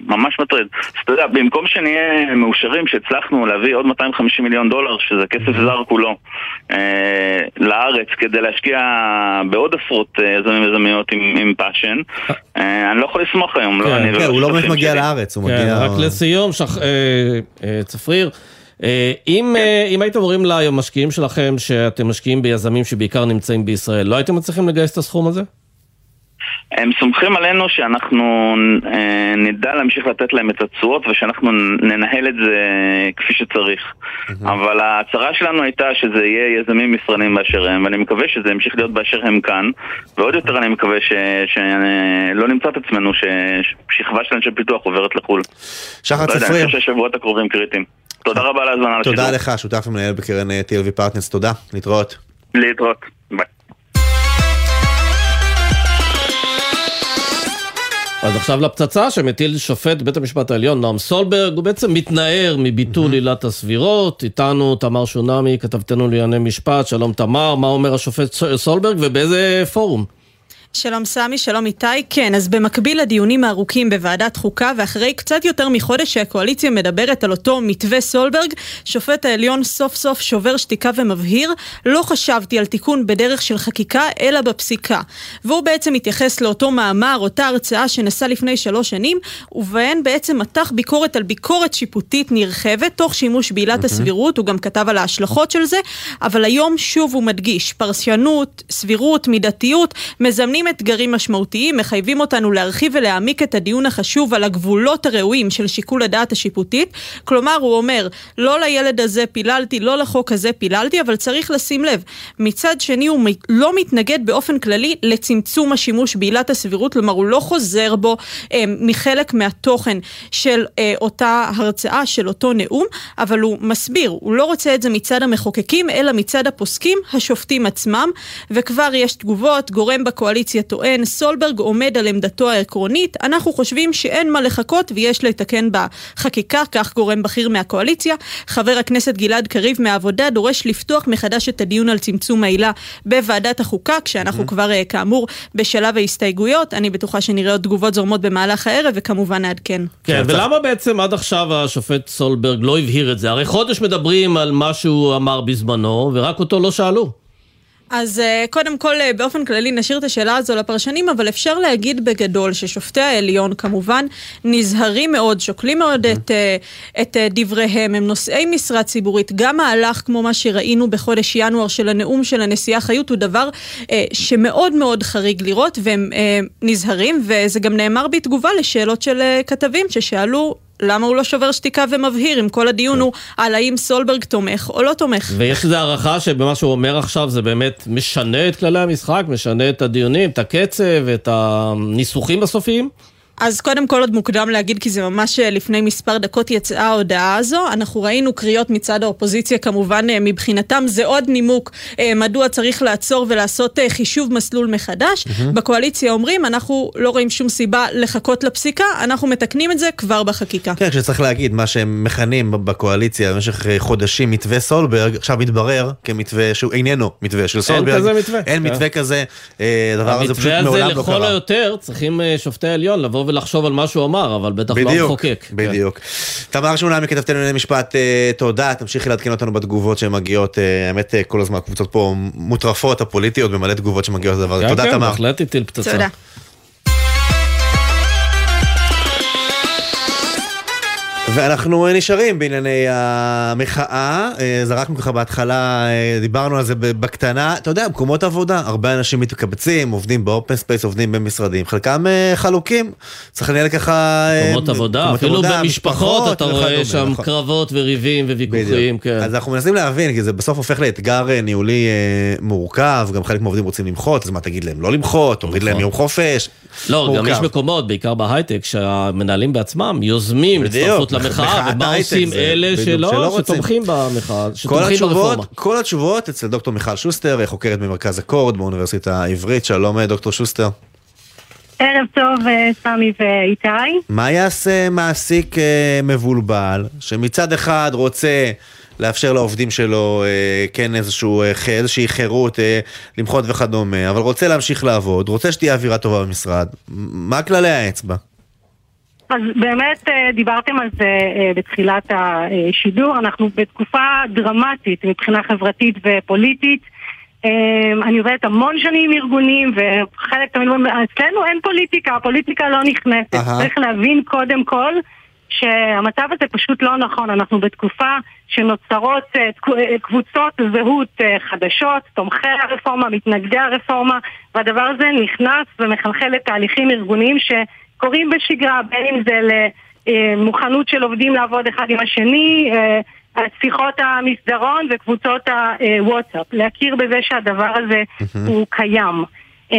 ממש מטריד. אז אתה יודע, במקום שנהיה מאושרים שהצלחנו להביא עוד 250 מיליון דולר, שזה כסף זר כולו, אה, לארץ כדי להשקיע בעוד עשרות אה, יזמים ויזמיות עם פאשן, אה, אני לא יכול לסמוך היום, לא כן, אני כן, הוא לא באמת מגיע. לארץ, הוא כן, מגיע... רק לסיום. אה, אה, צפריר, אה, אם, אה, אם הייתם אומרים למשקיעים שלכם שאתם משקיעים ביזמים שבעיקר נמצאים בישראל, לא הייתם מצליחים לגייס את הסכום הזה? הם סומכים עלינו שאנחנו אה, נדע להמשיך לתת להם את התשואות ושאנחנו ננהל את זה כפי שצריך. אבל ההצהרה שלנו הייתה שזה יהיה יזמים ישראלים באשר הם, ואני מקווה שזה ימשיך להיות באשר הם כאן, ועוד יותר אני מקווה שלא נמצא את עצמנו ששכבה של אנשי פיתוח עוברת לחו"ל. שחר לא יודע, אני צפריר, חושב שהשבועות הקרובים קריטיים. תודה רבה על ההזמנה לשידור. תודה לך, שותף ומנהל בקרן אה, TLV פרטנרס, תודה, להתראות. להתראות. אז עכשיו לפצצה שמטיל שופט בית המשפט העליון, נועם סולברג, הוא בעצם מתנער מביטול עילת הסבירות. איתנו תמר שונמי, כתבתנו לענייני משפט, שלום תמר, מה אומר השופט סולברג ובאיזה פורום? שלום סמי, שלום איתי. כן, אז במקביל לדיונים הארוכים בוועדת חוקה, ואחרי קצת יותר מחודש שהקואליציה מדברת על אותו מתווה סולברג, שופט העליון סוף סוף שובר שתיקה ומבהיר, לא חשבתי על תיקון בדרך של חקיקה, אלא בפסיקה. והוא בעצם מתייחס לאותו מאמר, אותה הרצאה שנשא לפני שלוש שנים, ובהן בעצם מתח ביקורת על ביקורת שיפוטית נרחבת, תוך שימוש בעילת הסבירות, הוא גם כתב על ההשלכות של זה, אבל היום שוב הוא מדגיש, פרשנות, סבירות, מידתיות, מזמנים אתגרים משמעותיים, מחייבים אותנו להרחיב ולהעמיק את הדיון החשוב על הגבולות הראויים של שיקול הדעת השיפוטית. כלומר, הוא אומר, לא לילד הזה פיללתי, לא לחוק הזה פיללתי, אבל צריך לשים לב, מצד שני הוא לא מתנגד באופן כללי לצמצום השימוש בעילת הסבירות, כלומר הוא לא חוזר בו אה, מחלק מהתוכן של אה, אותה הרצאה, של אותו נאום, אבל הוא מסביר, הוא לא רוצה את זה מצד המחוקקים, אלא מצד הפוסקים, השופטים עצמם, וכבר יש תגובות, גורם בקואליציה טוען, סולברג עומד על עמדתו העקרונית, אנחנו חושבים שאין מה לחכות ויש לתקן בחקיקה, כך גורם בכיר מהקואליציה. חבר הכנסת גלעד קריב מהעבודה דורש לפתוח מחדש את הדיון על צמצום העילה בוועדת החוקה, כשאנחנו mm-hmm. כבר כאמור בשלב ההסתייגויות, אני בטוחה שנראה עוד תגובות זורמות במהלך הערב וכמובן נעדכן. כן, ולמה בעצם עד עכשיו השופט סולברג לא הבהיר את זה? הרי חודש מדברים על מה שהוא אמר בזמנו, ורק אותו לא שאלו. אז uh, קודם כל, uh, באופן כללי נשאיר את השאלה הזו לפרשנים, אבל אפשר להגיד בגדול ששופטי העליון כמובן נזהרים מאוד, שוקלים מאוד את, uh, את דבריהם, הם נושאי משרה ציבורית. גם מהלך כמו מה שראינו בחודש ינואר של הנאום של הנשיאה חיות הוא דבר uh, שמאוד מאוד חריג לראות, והם uh, נזהרים, וזה גם נאמר בתגובה לשאלות של uh, כתבים ששאלו למה הוא לא שובר שתיקה ומבהיר אם כל הדיון הוא על האם סולברג תומך או לא תומך? ויש איזו הערכה שבמה שהוא אומר עכשיו זה באמת משנה את כללי המשחק, משנה את הדיונים, את הקצב, את הניסוחים הסופיים? אז קודם כל עוד מוקדם להגיד, כי זה ממש אה, לפני מספר דקות יצאה ההודעה הזו. אנחנו ראינו קריאות מצד האופוזיציה, כמובן אה, מבחינתם זה עוד נימוק אה, מדוע צריך לעצור ולעשות חישוב מסלול מחדש. Mm-hmm. בקואליציה אומרים, אנחנו לא רואים שום סיבה לחכות לפסיקה, אנחנו מתקנים את זה כבר בחקיקה. כן, שצריך להגיד, מה שהם מכנים בקואליציה במשך חודשים מתווה סולברג, עכשיו מתברר כמתווה שהוא איננו מתווה של סולברג. אין כזה מתווה. אין מתווה כזה, הדבר הזה פשוט מעולם לא קרה. המתווה הזה לכל היותר צריכים שופטי העליון לבוא ולחשוב על מה שהוא אמר, אבל בטח לא בדיוק, לא המחוקק. בדיוק. כן. תמר שמונה מכתבתנו לענייני משפט, אה, תודה, תמשיכי לעדכן אותנו בתגובות שמגיעות, אה, האמת אה, כל הזמן הקבוצות פה מוטרפות, הפוליטיות, במלא תגובות שמגיעות לדבר הזה. כן, תודה כן, תמר. כן, בהחלט הטיל פצצה. תודה. ואנחנו נשארים בענייני המחאה, אה, זרקנו ככה בהתחלה, אה, דיברנו על זה בקטנה, אתה יודע, מקומות עבודה, הרבה אנשים מתקבצים, עובדים ב open space, עובדים במשרדים, חלקם אה, חלוקים, צריך לנהל ככה... מקומות עבודה, אפילו עבודה, במשפחות אתה רואה שם נכון. קרבות וריבים וויכוחים, כן. אז אנחנו מנסים להבין, כי זה בסוף הופך לאתגר ניהולי מורכב, גם חלק מהעובדים רוצים למחות, אז מה תגיד להם, לא למחות, תוריד להם נכון. יום חופש. לא, גם יש מקומות, בעיקר בהייטק, שהמנהלים בעצמם יוזמים הצטרפות למחאה, ומה עושים אלה שלא, שתומכים במחאה, שתומכים ברפורמה. כל התשובות אצל דוקטור מיכל שוסטר, חוקרת במרכז אקורד באוניברסיטה העברית. שלום דוקטור שוסטר. ערב טוב, אה, סמי ואיתי. מה יעשה מעסיק אה, מבולבל, שמצד אחד רוצה לאפשר לעובדים שלו אה, כן איזשהו, איזושהי חירות למחות וכדומה, אבל רוצה להמשיך לעבוד, רוצה שתהיה אווירה טובה במשרד, מה כללי האצבע? אז באמת אה, דיברתם על זה אה, בתחילת השידור, אנחנו בתקופה דרמטית מבחינה חברתית ופוליטית. אה, אני עובדת המון שנים עם ארגונים, וחלק תמיד אומרים, אצלנו אין פוליטיקה, הפוליטיקה לא נכנסת. Uh-huh. צריך להבין קודם כל שהמצב הזה פשוט לא נכון. אנחנו בתקופה שנוצרות קבוצות זהות חדשות, תומכי הרפורמה, מתנגדי הרפורמה, והדבר הזה נכנס ומחלחל לתהליכים ארגוניים ש... קורים בשגרה, בין אם זה למוכנות של עובדים לעבוד אחד עם השני, אה, שיחות המסדרון וקבוצות הוואטסאפ, להכיר בזה שהדבר הזה הוא קיים. אה,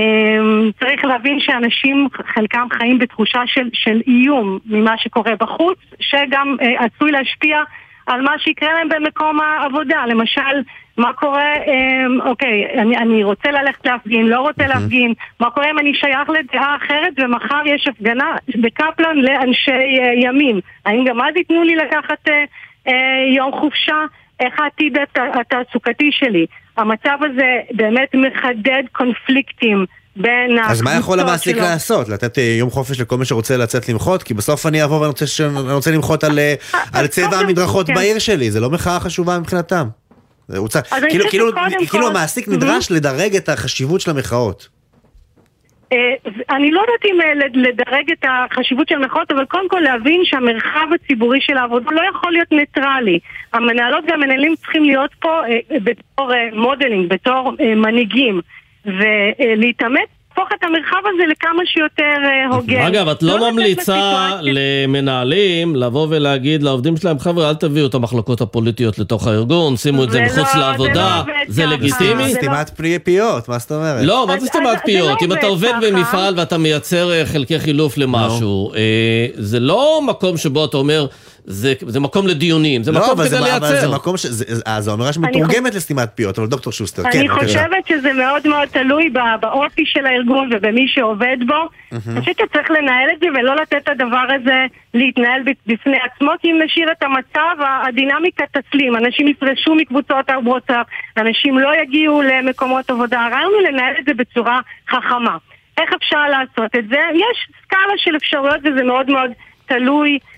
צריך להבין שאנשים, חלקם חיים בתחושה של, של איום ממה שקורה בחוץ, שגם אה, עשוי להשפיע על מה שיקרה להם במקום העבודה. למשל, מה קורה, אמ, אוקיי, אני, אני רוצה ללכת להפגין, לא רוצה להפגין, מה קורה אם אני שייך לדעה אחרת ומחר יש הפגנה בקפלן לאנשי אה, ימין? האם גם אז ייתנו לי לקחת אה, אה, יום חופשה? איך העתיד הת, התעסוקתי שלי? המצב הזה באמת מחדד קונפליקטים בין אז מה יכול המעסיק שלו. לעשות? לתת אה, יום חופש לכל מי שרוצה לצאת למחות? כי בסוף אני אבוא ואני רוצה ש- אני רוצה למחות על אה, על צבע המדרכות כן. בעיר שלי, זה לא מחאה חשובה מבחינתם. אז אני כאילו- כאילו- כאילו כל- המעסיק מהמם. נדרש לדרג את החשיבות של המחאות. אה, אני לא יודעת אם אה, לד- לדרג את החשיבות של המחאות, אבל קודם כל להבין שהמרחב הציבורי של העבודה לא יכול להיות ניטרלי. המנהלות והמנהלים צריכים להיות פה אה, בתור modeling, בתור מנהיגים, ולהתאמץ. להפוך את המרחב הזה לכמה שיותר אה, הוגן. אגב, את לא לתת ממליצה למנהלים לבוא ולהגיד לעובדים שלהם, חבר'ה, אל תביאו את המחלוקות הפוליטיות לתוך הארגון, שימו את זה מחוץ לא- לא לעבודה, זה. לגיטימי? זה סתימת פני פיות, מה זאת אומרת? לא, מה זה סתימת פיות? לא אם אתה עובד. במפעל ואתה מייצר אה, חלקי חילוף למשהו, אה, זה לא מקום שבו אתה אומר, זה זה מקום לדיונים, זה לא, מקום אבל כדי זה- אבל זה לייצר. מקום ש... זה- אה, זו אמירה שמתורגמת לסתימת פיות, אבל דוקטור שוסטר, כן, אני בבקשה. חושבת שזה מאוד מאוד תלוי ב- באופי של הארגון ובמי שעובד בו. אני חושבת שצריך לנהל את זה ולא לתת את הדבר הזה להתנהל בפני עצמו, כי אם נשאיר את המצב, הדינמיקה תסלים. אנשים יפרשו מקבוצות הוואטסאפ, אנשים לא יגיעו למקומות עבודה. הרעיון הוא לנהל את זה בצורה חכמה. איך אפשר לעשות את זה? יש סקאלה של אפשרויות וזה מאוד מאוד תלוי אה, אה, אה,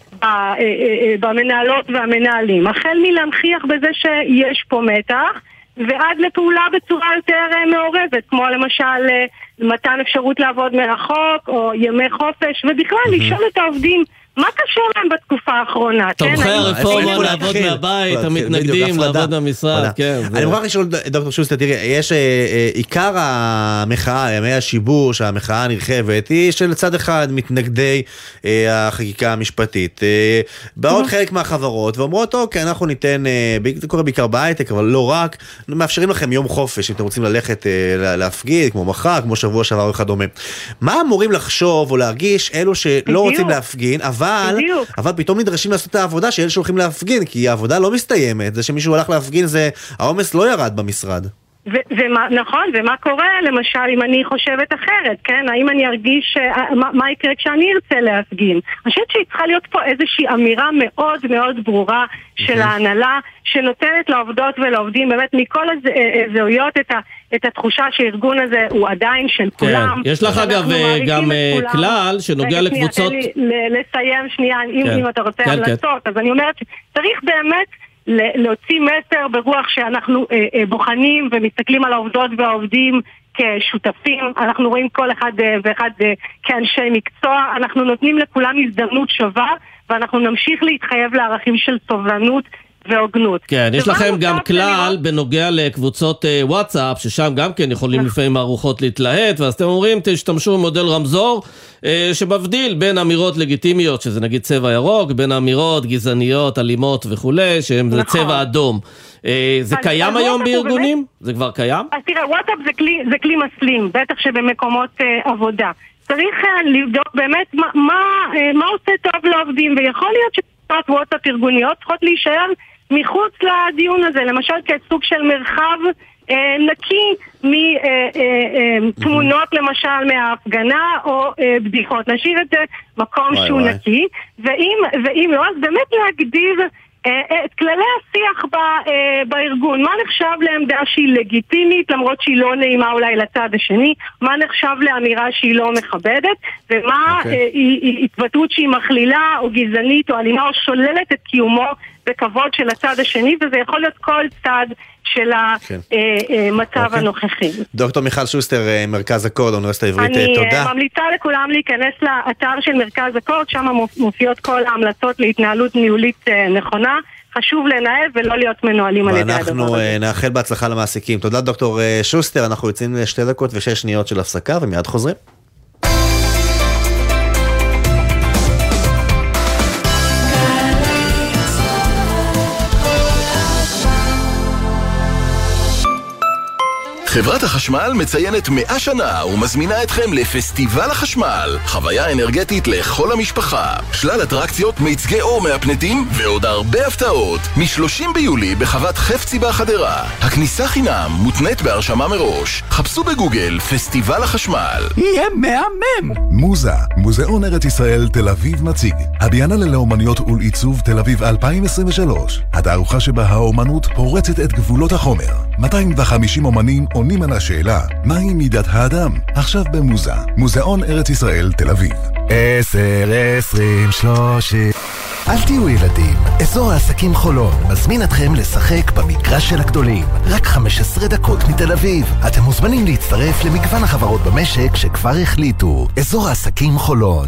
במנהלות והמנהלים. החל מלהנכיח בזה שיש פה מתח, ועד לפעולה בצורה יותר אה, מעורבת, כמו למשל אה, מתן אפשרות לעבוד מרחוק, או ימי חופש, ובכלל לשאול את העובדים מה קשה להם בתקופה האחרונה. תומכי כן, הרפורמה לעבוד? מהבית, המתנגדים. לעבוד במשרד. כן. אני מוכרח לשאול דוקטור שוסטר, תראי, יש אה, אה, עיקר המחאה, ימי השיבוש, המחאה הנרחבת, היא של צד אחד מתנגדי אה, החקיקה המשפטית. באות חלק מהחברות ואומרות, אוקיי, אנחנו ניתן, זה קורה בעיקר בהייטק, אבל לא רק, מאפשרים לכם יום חופש, אם אתם רוצים ללכת לה- להפגין, כמו מחר, כמו שבוע שעבר וכדומה. מה אמורים לחשוב או להרגיש אלו שלא. רוצים להפגין, אבל... בדיוק. אבל פתאום נדרשים לעשות את העבודה של אלה שהולכים להפגין, כי העבודה לא מסתיימת, זה שמישהו הלך להפגין זה, העומס לא ירד במשרד. ו- ומה, נכון, ומה קורה למשל אם אני חושבת אחרת, כן? האם אני ארגיש, אה, מה, מה יקרה כשאני ארצה להפגין? אני חושבת שצריכה להיות פה איזושהי אמירה מאוד מאוד ברורה של ההנהלה, שנותנת לעובדות ולעובדים באמת מכל הז- אה, הזהויות את, ה- את התחושה שהארגון הזה הוא עדיין של כן. כולם. יש לך, אגב, אה, גם, אה. כלל שנוגע לקבוצות- תן לי לסיים שנייה, אם, כן. אם אתה רוצה כן, כן. המלצות, אז אני אומרת שצריך באמת להוציא מסר ברוח שאנחנו אה, אה, בוחנים ומסתכלים על העובדות והעובדים כשותפים, אנחנו רואים כל אחד אה, ואחד אה, כאנשי מקצוע, אנחנו נותנים לכולם הזדמנות שווה ואנחנו נמשיך להתחייב לערכים של סובלנות והוגנות. כן, יש לכם גם כלל רואה- בנוגע לקבוצות אה, וואטסאפ, ששם גם כן יכולים נכון. לפעמים הרוחות להתלהט, ואז אתם אומרים, תשתמשו במודל רמזור, אה, שמבדיל בין אמירות לגיטימיות, שזה נגיד צבע ירוק, בין אמירות גזעניות, אלימות וכולי, שהן נכון. צבע אדום. אה, זה אז- קיים אז היום בארגונים? זה כבר קיים? אז תראה, וואטסאפ זה כלי, זה כלי מסלים, בטח שבמקומות אה, עבודה. צריך אה, לבדוק באמת מה, מה, אה, מה עושה טוב לעובדים, ויכול להיות שקבוצות וואטסאפ ארגוניות צריכות להישאר מחוץ לדיון הזה, למשל כסוג של מרחב אה, נקי מתמונות למשל מההפגנה או אה, בדיחות. נשאיר את זה מקום וואי, שהוא וואי. נקי, ואם, ואם לא, אז באמת להגדיר אה, אה, את כללי השיח ב, אה, בארגון, מה נחשב לעמדה שהיא לגיטימית למרות שהיא לא נעימה אולי לצד השני, מה נחשב לאמירה שהיא לא מכבדת, ומה אוקיי. אה, היא, היא התבטאות שהיא מכלילה או גזענית או אלימה או שוללת את קיומו בכבוד של הצד השני, וזה יכול להיות כל צד של כן. המצב אוקיי. הנוכחי. דוקטור מיכל שוסטר, אה, מרכז הקוד, האוניברסיטה העברית, אני אה, אה, תודה. ממליצה לכולם להיכנס לאתר של מרכז הקוד, שם מופיע- מופיעות כל ההמלצות להתנהלות ניהולית אה, נכונה. חשוב לנהל ולא להיות מנוהלים על ידי הדבר ואנחנו הזה. אה, נאחל בהצלחה למעסיקים. תודה דוקטור אה, שוסטר, אנחנו יוצאים לשתי דקות ושש שניות של הפסקה ומיד חוזרים. חברת החשמל מציינת 100 שנה ומזמינה אתכם לפסטיבל החשמל, חוויה אנרגטית לכל המשפחה, שלל אטרקציות, מיצגי אור מהפנטים ועוד הרבה הפתעות. מ-30 ביולי בחוות חפצי בחדרה. הכניסה חינם, מותנית בהרשמה מראש. חפשו בגוגל פסטיבל החשמל. יהיה מהמם! מוזה, מוזיאון ארץ ישראל תל אביב מציג. הביאנלה לאומנויות ולעיצוב תל אביב 2023. התערוכה שבה האומנות פורצת את גבולות החומר. 250 אומנים עונים על השאלה, מהי מידת האדם? עכשיו במוזה, מוזיאון ארץ ישראל, תל אביב. עשר, עשרים, שלושים. אל תהיו ילדים, אזור העסקים חולון מזמין אתכם לשחק במגרש של הגדולים. רק 15 דקות מתל אביב. אתם מוזמנים להצטרף למגוון החברות במשק שכבר החליטו. אזור העסקים חולון.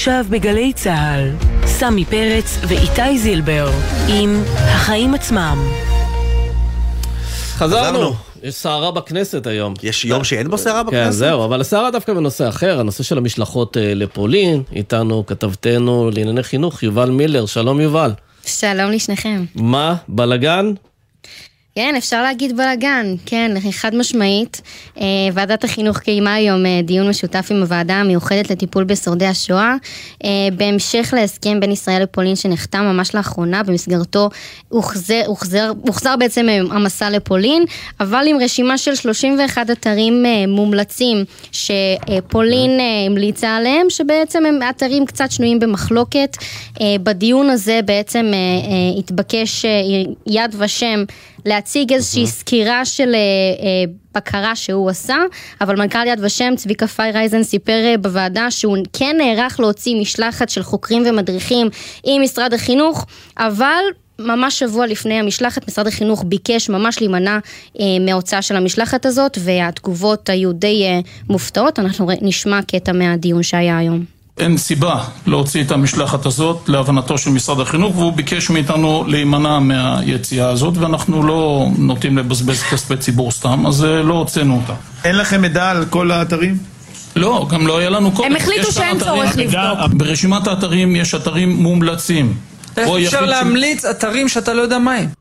עכשיו בגלי צה"ל, סמי פרץ ואיתי זילבר עם החיים עצמם. חזרנו. יש סערה בכנסת היום. יש יום שאין בו סערה בכנסת? כן, זהו, אבל הסערה דווקא בנושא אחר, הנושא של המשלחות אה, לפולין. איתנו כתבתנו לענייני חינוך, יובל מילר. שלום יובל. שלום לשניכם. מה? בלגן? כן, אפשר להגיד בלאגן, כן, חד משמעית. אה, ועדת החינוך קיימה היום אה, דיון משותף עם הוועדה המיוחדת לטיפול בשורדי השואה, אה, בהמשך להסכם בין ישראל לפולין שנחתם ממש לאחרונה, במסגרתו הוחזר, הוחזר, הוחזר בעצם המסע לפולין, אבל עם רשימה של 31 אתרים מומלצים שפולין המליצה עליהם, שבעצם הם אתרים קצת שנויים במחלוקת. בדיון הזה בעצם התבקש יד ושם להציג איזושהי סקירה של אה, אה, בקרה שהוא עשה, אבל מנכ"ל יד ושם צביקה פיירייזן סיפר אה, בוועדה שהוא כן נערך להוציא משלחת של חוקרים ומדריכים עם משרד החינוך, אבל ממש שבוע לפני המשלחת, משרד החינוך ביקש ממש להימנע אה, מההוצאה של המשלחת הזאת, והתגובות היו די אה, מופתעות. אנחנו נשמע קטע מהדיון שהיה היום. אין סיבה להוציא את המשלחת הזאת להבנתו של משרד החינוך והוא ביקש מאיתנו להימנע מהיציאה הזאת ואנחנו לא נוטים לבזבז כספי ציבור סתם אז אה, לא הוצאנו אותה. אין לכם מידע על כל האתרים? לא, גם לא היה לנו קודם. הם החליטו שאין צורך לבדוק. ברשימת האתרים יש אתרים מומלצים. איך אפשר להמליץ אתרים שאתה לא יודע מה הם?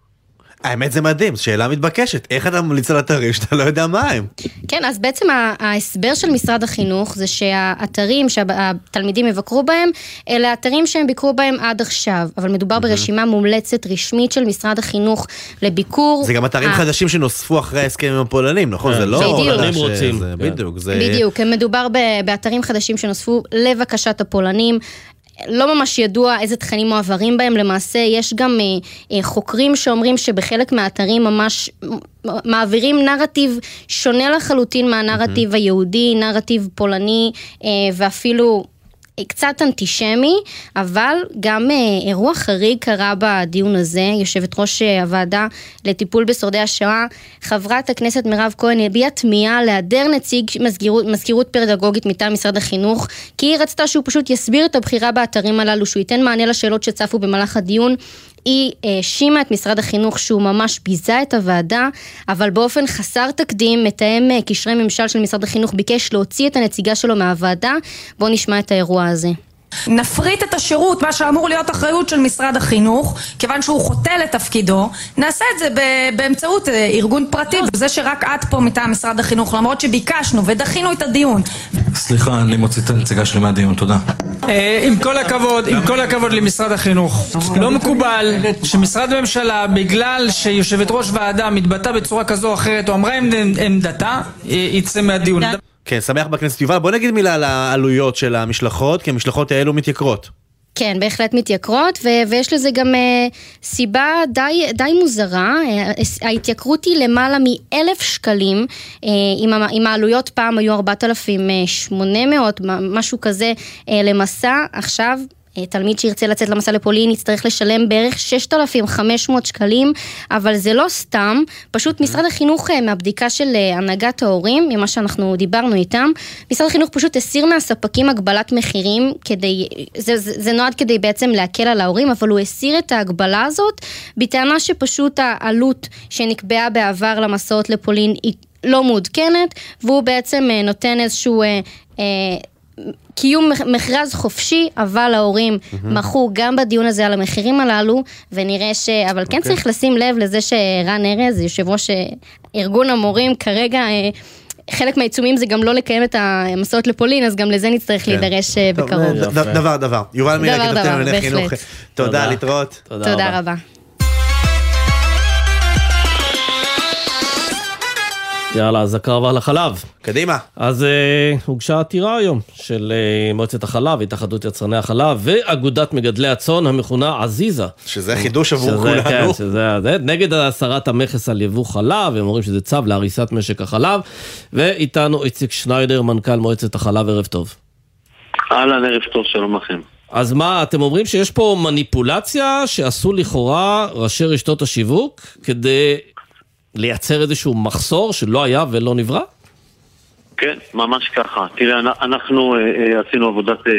האמת זה מדהים, שאלה מתבקשת. איך אתה ממליץ על אתרים שאתה לא יודע מה הם? כן, אז בעצם ההסבר של משרד החינוך זה שהאתרים שהתלמידים יבקרו בהם, אלה אתרים שהם ביקרו בהם עד עכשיו, אבל מדובר ברשימה מומלצת רשמית של משרד החינוך לביקור. זה גם אתרים חדשים שנוספו אחרי ההסכם עם הפולנים, נכון? זה לא... הפולנים רוצים. בדיוק, זה... בדיוק, מדובר באתרים חדשים שנוספו לבקשת הפולנים. לא ממש ידוע איזה תכנים מועברים בהם, למעשה יש גם אה, אה, חוקרים שאומרים שבחלק מהאתרים ממש מעבירים נרטיב שונה לחלוטין מהנרטיב mm-hmm. היהודי, נרטיב פולני אה, ואפילו קצת אנטישמי, אבל גם אה, אירוע חריג קרה בדיון הזה. יושבת ראש אה, הוועדה לטיפול בשורדי השואה, חברת הכנסת מירב כהן הביעה תמיהה להיעדר נציג מזכירות, מזכירות פדגוגית מטעם משרד החינוך, כי היא רצתה שהוא פשוט יסביר את הבחירה באתרים הללו, שהוא ייתן מענה לשאלות שצפו במהלך הדיון. היא האשימה את משרד החינוך שהוא ממש ביזה את הוועדה, אבל באופן חסר תקדים, מתאם אה, קשרי ממשל של משרד החינוך ביקש להוציא את הנציגה שלו מהוועדה. בואו נשמע את האירוע הזה. נפריט את השירות, מה שאמור להיות אחריות של משרד החינוך, כיוון שהוא חוטא לתפקידו, נעשה את זה באמצעות אה, ארגון פרטי, וזה שרק את פה מטעם משרד החינוך, למרות שביקשנו ודחינו את הדיון. סליחה, אני מוציא את הנציגה שלי מהדיון, תודה. אה, עם כל הכבוד, עם כל הכבוד למשרד החינוך, לא מקובל שמשרד ממשלה, בגלל שיושבת ראש ועדה מתבטאה בצורה כזו או אחרת, או אמרה עמדתה, אה, יצא מהדיון. כן, שמח בכנסת. יובל, בוא נגיד מילה על העלויות של המשלחות, כי המשלחות האלו מתייקרות. כן, בהחלט מתייקרות, ו- ויש לזה גם uh, סיבה די, די מוזרה. Uh, ההתייקרות היא למעלה מאלף שקלים, uh, אם, אם העלויות פעם היו 4,800, משהו כזה uh, למסע, עכשיו אה, תלמיד שירצה לצאת למסע לפולין יצטרך לשלם בערך 6,500 שקלים, אבל זה לא סתם, פשוט משרד החינוך אה, מהבדיקה של אה, הנהגת ההורים, ממה שאנחנו דיברנו איתם, משרד החינוך פשוט הסיר מהספקים הגבלת מחירים כדי, זה, זה, זה נועד כדי בעצם להקל על ההורים, אבל הוא הסיר את ההגבלה הזאת בטענה שפשוט העלות שנקבעה בעבר למסעות לפולין היא לא מעודכנת, והוא בעצם אה, נותן איזשהו... אה, אה, קיום מכרז חופשי, אבל ההורים מחו גם בדיון הזה על המחירים הללו, ונראה ש... אבל כן okay. צריך לשים לב לזה שרן ארז, יושב ראש ארגון המורים, כרגע... חלק מהעיצומים זה גם לא לקיים את המסעות לפולין, אז גם לזה נצטרך כן. להידרש בקרוב. דבר דבר. יובל מירה, כתבתם לענייני חינוך. תודה, להתראות. תודה רבה. יאללה, אז הקרב על החלב. קדימה. אז אה, הוגשה עתירה היום של אה, מועצת החלב, התאחדות יצרני החלב ואגודת מגדלי הצאן המכונה עזיזה. שזה חידוש עבור כולנו. כן, שזה זה, נגד הסרת המכס על יבוא חלב, הם אומרים שזה צו להריסת משק החלב. ואיתנו איציק שניידר, מנכ"ל מועצת החלב, ערב טוב. אהלן, ערב טוב, שלום לכם. אז מה, אתם אומרים שיש פה מניפולציה שעשו לכאורה ראשי רשתות השיווק כדי לייצר איזשהו מחסור שלא היה ולא נברא? כן, ממש ככה. תראה, אנחנו אה, אה, עשינו עבודת אה,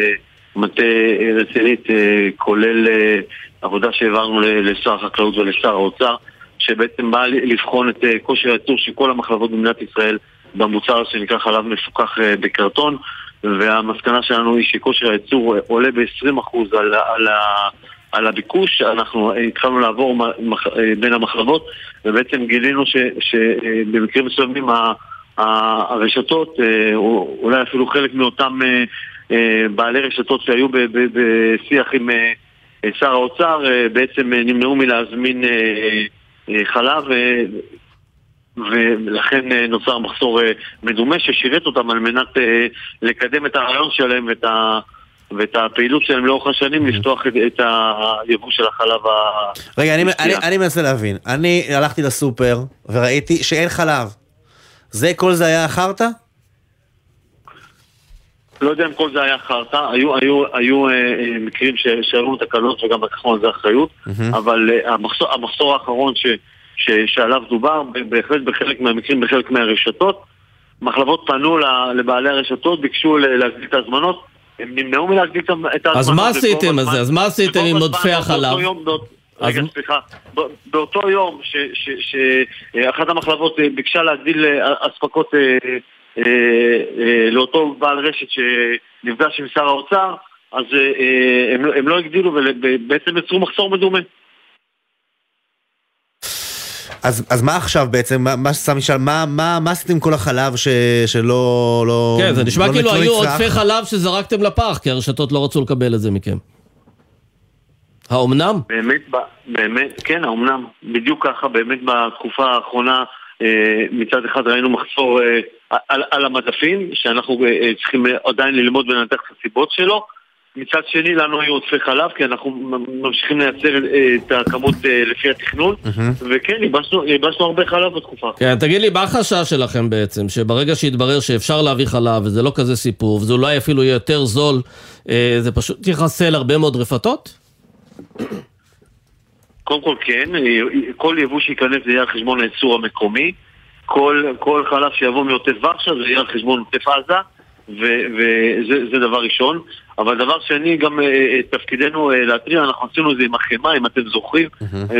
מטה רצינית, כולל עבודה שהעברנו לשר החקלאות ולשר האוצר, שבעצם באה לבחון את כושר הייצור של כל המחלבות במדינת ישראל במוצר שנקרא חלב מפוקח בקרטון, והמסקנה שלנו היא שכושר הייצור עולה ב-20% על, על, על הביקוש, אנחנו התחלנו לעבור בין המחלבות ובעצם גילינו שבמקרים מסוימים הרשתות, אה, או אולי אפילו חלק מאותם אה, אה, בעלי רשתות שהיו בשיח עם שר האוצר, בעצם נמנעו מלהזמין חלב ולכן נוצר מחסור מדומה ששירת אותם על מנת לקדם את הרעיון שלהם ואת ה... ואת הפעילות שלהם לאורך השנים לפתוח את, את היבוא של החלב ה... רגע, אני, אני, אני מנסה להבין. אני הלכתי לסופר וראיתי שאין חלב. זה, כל זה היה חרטא? לא יודע אם כל זה היה חרטא, היו, היו, היו אה, אה, מקרים שהיו תקלות וגם לקחנו על זה אחריות, mm-hmm. אבל אה, המחסור, המחסור האחרון ש, ש, שעליו דובר, בהחלט בחלק מהמקרים, בחלק מהרשתות, מחלבות פנו לבעלי הרשתות, ביקשו להגדיל את ההזמנות, הם נמנעו מלהגדיל את ההזמנות. אז מה עשיתם זה? אז מה עשיתם עם עודפי החלב? רגע, סליחה, באותו יום שאחת המחלבות אה, ביקשה להגדיל אה, אספקות אה, לאותו בעל רשת שנפגש עם שר האוצר, אז הם לא הגדילו ובעצם יצרו מחסור מדומה. אז, אז מה עכשיו בעצם, מה, מה שסמי שאל, מה, מה, מה עשיתם עם כל החלב ש, שלא... לא, כן, זה נשמע לא כאילו היו עודפי חלב שזרקתם לפח, כי הרשתות לא רצו לקבל את זה מכם. האומנם? באמת, באמת, כן, האומנם. בדיוק ככה, באמת בתקופה האחרונה אה, מצד אחד ראינו מחסור אה, על, על המדפים, שאנחנו אה, צריכים עדיין ללמוד ולנתח את הסיבות שלו. מצד שני, לנו היו עודפי חלב, כי אנחנו ממשיכים לייצר את הכמות לפי התכנון, וכן, ייבשנו הרבה חלב בתקופה. כן, תגיד לי, מה החשש שלכם בעצם? שברגע שיתברר שאפשר להביא חלב, וזה לא כזה סיפור, וזה אולי אפילו יהיה יותר זול, זה פשוט יחסל הרבה מאוד רפתות? קודם כל כן, כל יבוא שייכנס זה יהיה על חשבון הייצור המקומי, כל, כל חלב שיבוא מעוטף ורשה זה יהיה על חשבון עוטף עזה, וזה דבר ראשון. אבל דבר שני, גם uh, תפקידנו uh, להתריע, אנחנו עשינו את זה עם החמאה, אם אתם זוכרים, uh,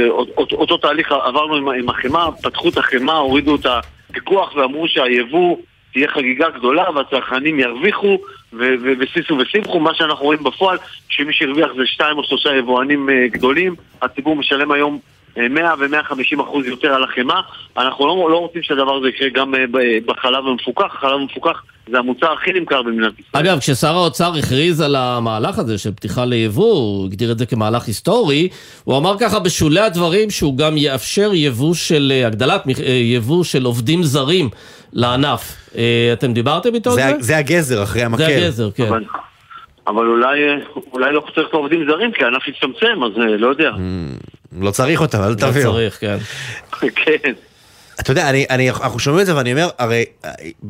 אותו, תהליך עברנו עם, החמאה, פתחו את החמאה, הורידו את הפיקוח ואמרו שהיבוא תהיה חגיגה גדולה והצרכנים ירוויחו וסיסו וסימחו. מה שאנחנו רואים בפועל, שמי שהרוויח זה שתיים או שלושה יבואנים אה, גדולים, הציבור משלם היום 100 אה, ו-150 אחוז יותר על החמאה. אנחנו לא, לא רוצים שהדבר הזה יקרה גם אה, בחלב המפוקח. החלב המפוקח זה המוצר הכי נמכר במדינת ישראל. אגב, כששר האוצר הכריז על המהלך הזה של פתיחה ליבוא, הוא הגדיר את זה כמהלך היסטורי, הוא אמר ככה בשולי הדברים שהוא גם יאפשר יבוא של, הגדלת יבוא של עובדים זרים לענף. אה, אתם דיברתם איתו על זה? זה הגזר אחרי המקל. זה הגזר, כן. אבל, אבל אולי, אולי לא צריך את העובדים זרים, כי הענף יצטמצם, אז אה, לא יודע. לא צריך אותם, אל תביאו. לא צריך, כן. כן. אתה יודע, אני, אני, אנחנו שומעים את זה ואני אומר, הרי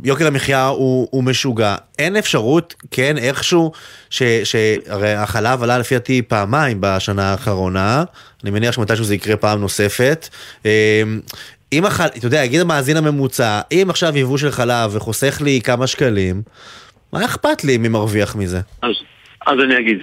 יוקר המחיה הוא, הוא משוגע. אין אפשרות, כן, איכשהו, ש, שהרי החלב עלה לפי דעתי פעמיים בשנה האחרונה, אני מניח שמתישהו זה יקרה פעם נוספת. אמ, אם החל... אתה יודע, יגיד המאזין הממוצע, אם עכשיו יבוא של חלב וחוסך לי כמה שקלים, מה אכפת לי מי מרוויח מזה? אז, אז אני אגיד.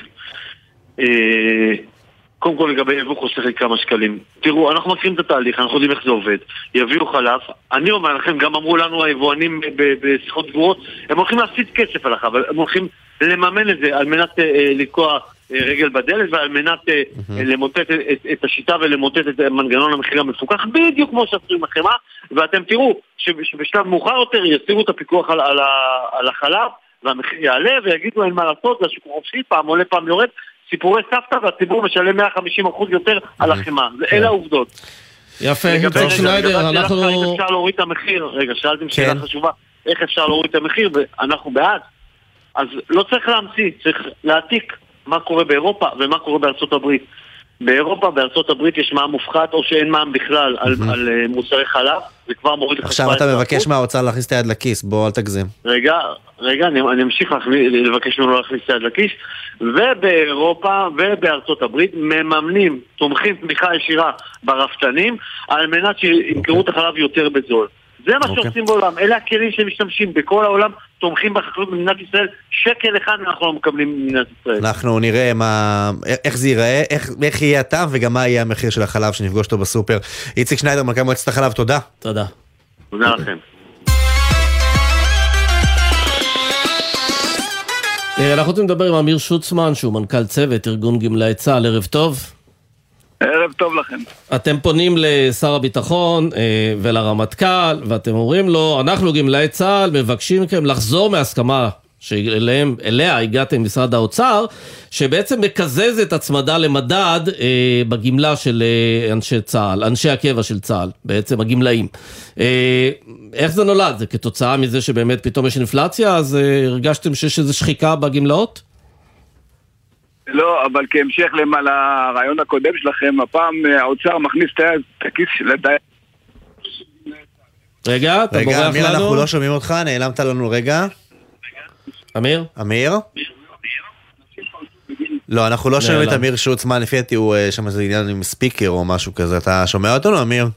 אה, קודם כל לגבי יבוא חוסך לי כמה שקלים. תראו, אנחנו מכירים את התהליך, אנחנו יודעים איך זה עובד. יביאו חלב, אני אומר לכם, גם אמרו לנו היבואנים בשיחות סגורות, הם הולכים להפסיד כסף על החלב, הם הולכים לממן את זה על מנת אה, לתקוע אה, רגל בדלת ועל מנת אה, למוטט את, את השיטה ולמוטט את מנגנון המחיר המפוקח, בדיוק כמו שעשו עם החמאה, ואתם תראו שבשלב מאוחר יותר יסירו את הפיקוח על, על, על החלב והמחיר יעלה ויגידו אין מה לעשות, זה השוק חופשי, פעם עולה פעם יורד, סיפורי סבתא והציבור משלם 150% יותר על החמאה, אלה העובדות. יפה, דוקטור שניידר, אנחנו... איך אפשר להוריד את המחיר? רגע, שאלתם שאלה חשובה, איך אפשר להוריד את המחיר, ואנחנו בעד. אז לא צריך להמציא, צריך להעתיק מה קורה באירופה ומה קורה בארצות הברית. באירופה, בארצות הברית יש מע"מ מופחת או שאין מע"מ בכלל על, על uh, מוצרי חלב, זה כבר מוריד לך... עכשיו אתה מבקש מהאוצר להכניס את היד לכיס, בוא אל תגזים. רגע, רגע, אני, אני אמשיך לבקש ממנו להכניס את היד לכיס, ובאירופה ובארצות הברית מממנים, תומכים תמיכה ישירה ברפתנים, על מנת שימכרו את החלב יותר בזול. זה מה okay. אוקיי. שעושים בעולם, אלה הכלים שמשתמשים בכל העולם, תומכים בחקלאות במדינת ישראל, שקל אחד אנחנו לא מקבלים במדינת ישראל. אנחנו נראה מה, איך זה ייראה, איך, איך יהיה הטעם וגם מה יהיה המחיר של החלב שנפגוש אותו בסופר. איציק שניידר, מנכ"ל מועצת החלב, תודה. תודה. תודה לכם. אה, אנחנו רוצים לדבר עם אמיר שוצמן, שהוא מנכ"ל צוות ארגון גמלאי צה"ל, ערב טוב. ערב טוב לכם. אתם פונים לשר הביטחון אה, ולרמטכ"ל, ואתם אומרים לו, אנחנו גמלאי צה"ל מבקשים מכם לחזור מהסכמה שאליה הגעתם משרד האוצר, שבעצם מקזזת הצמדה למדד אה, בגמלה של אה, אנשי צה"ל, אנשי הקבע של צה"ל, בעצם הגמלאים. אה, איך זה נולד? זה כתוצאה מזה שבאמת פתאום יש אינפלציה, אז אה, הרגשתם שיש איזו שחיקה בגמלאות? לא, אבל כהמשך לרעיון הקודם שלכם, הפעם אה, האוצר מכניס את הכיס של הדייר. רגע, אתה בורח לנו? רגע, אמיר, אנחנו לא שומעים אותך, נעלמת לנו רגע. אמיר? אמיר? לא, אנחנו לא שומעים את אמיר שוצמן, לפי דעתי הוא אה, שם איזה עניין עם ספיקר או משהו כזה. אתה שומע אותנו, אמיר?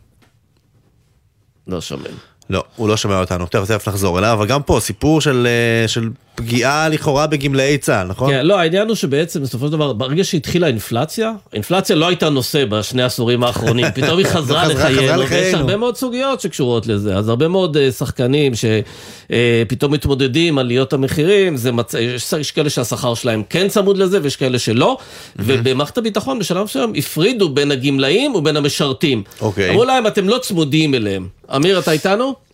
לא שומעים. לא, הוא לא שומע אותנו, תכף נחזור אליו, אבל גם פה סיפור של, אה, של פגיעה לכאורה בגמלאי צה"ל, נכון? כן, לא, העניין הוא שבעצם בסופו של דבר, ברגע שהתחילה האינפלציה, האינפלציה לא הייתה נושא בשני העשורים האחרונים, פתאום היא חזרה לחיינו, ויש הרבה מאוד סוגיות שקשורות לזה, אז הרבה מאוד uh, שחקנים שפתאום uh, מתמודדים על עליות המחירים, זה מצ... יש, יש כאלה שהשכר שלהם כן צמוד לזה, ויש כאלה שלא, ובמערכת הביטחון בשלב מסוים הפרידו בין הגמלאים ובין המשרתים. אוקיי. אמרו להם, אתם לא צמודים אליהם. אמיר, אתה איתנו?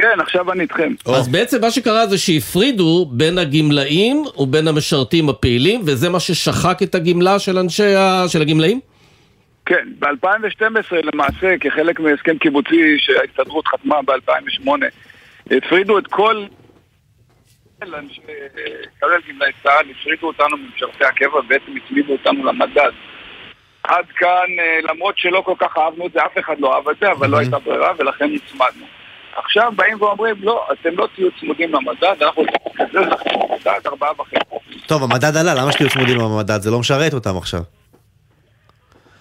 כן, עכשיו אני איתכם. אז בעצם מה שקרה זה שהפרידו בין הגמלאים ובין המשרתים הפעילים, וזה מה ששחק את הגמלה של אנשי ה... של הגמלאים? כן, ב-2012 למעשה, כחלק מהסכם קיבוצי שההסתדרות חתמה ב-2008, הפרידו את כל... אנשי כולל גמלאי צה"ל, הפרידו אותנו ממשרתי הקבע, בעצם הצמידו אותנו למדד. עד כאן, אה, למרות שלא כל כך אהבנו את זה, אף אחד לא אהב את זה, אבל לא הייתה ברירה, ולכן הצמדנו. עכשיו באים ואומרים, לא, אתם לא תהיו צמודים למדד, אנחנו נקזז לכם מדד ארבעה וחצי. טוב, המדד עלה, למה שתהיו צמודים למדד? זה לא משרת אותם עכשיו.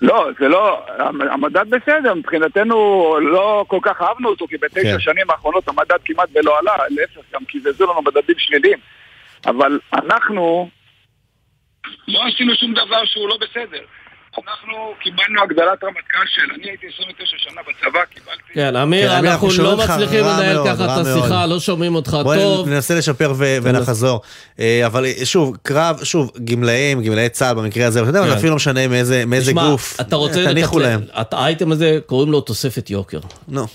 לא, זה לא, המדד בסדר, מבחינתנו לא כל כך אהבנו אותו, כי בתשע כן. שנים האחרונות המדד כמעט ולא עלה, להפך, גם קיזזו לנו מדדים שליליים. אבל אנחנו לא עשינו שום דבר שהוא לא בסדר. אנחנו קיבלנו הגדלת רמטכ"ל של, אני הייתי 29 שנה בצבא, קיבלתי... כן, אמיר, כן, אנחנו לא מצליחים לנהל ככה את השיחה, לא שומעים אותך טוב. בוא ננסה לשפר ונחזור. אה, אבל שוב, קרב, שוב, גמלאים, גמלאי צה"ל במקרה הזה, אתה יודע, זה כן. אפילו לא משנה מאיזה גוף, אתה רוצה תניחו להם. האייטם הזה, קוראים לו תוספת יוקר.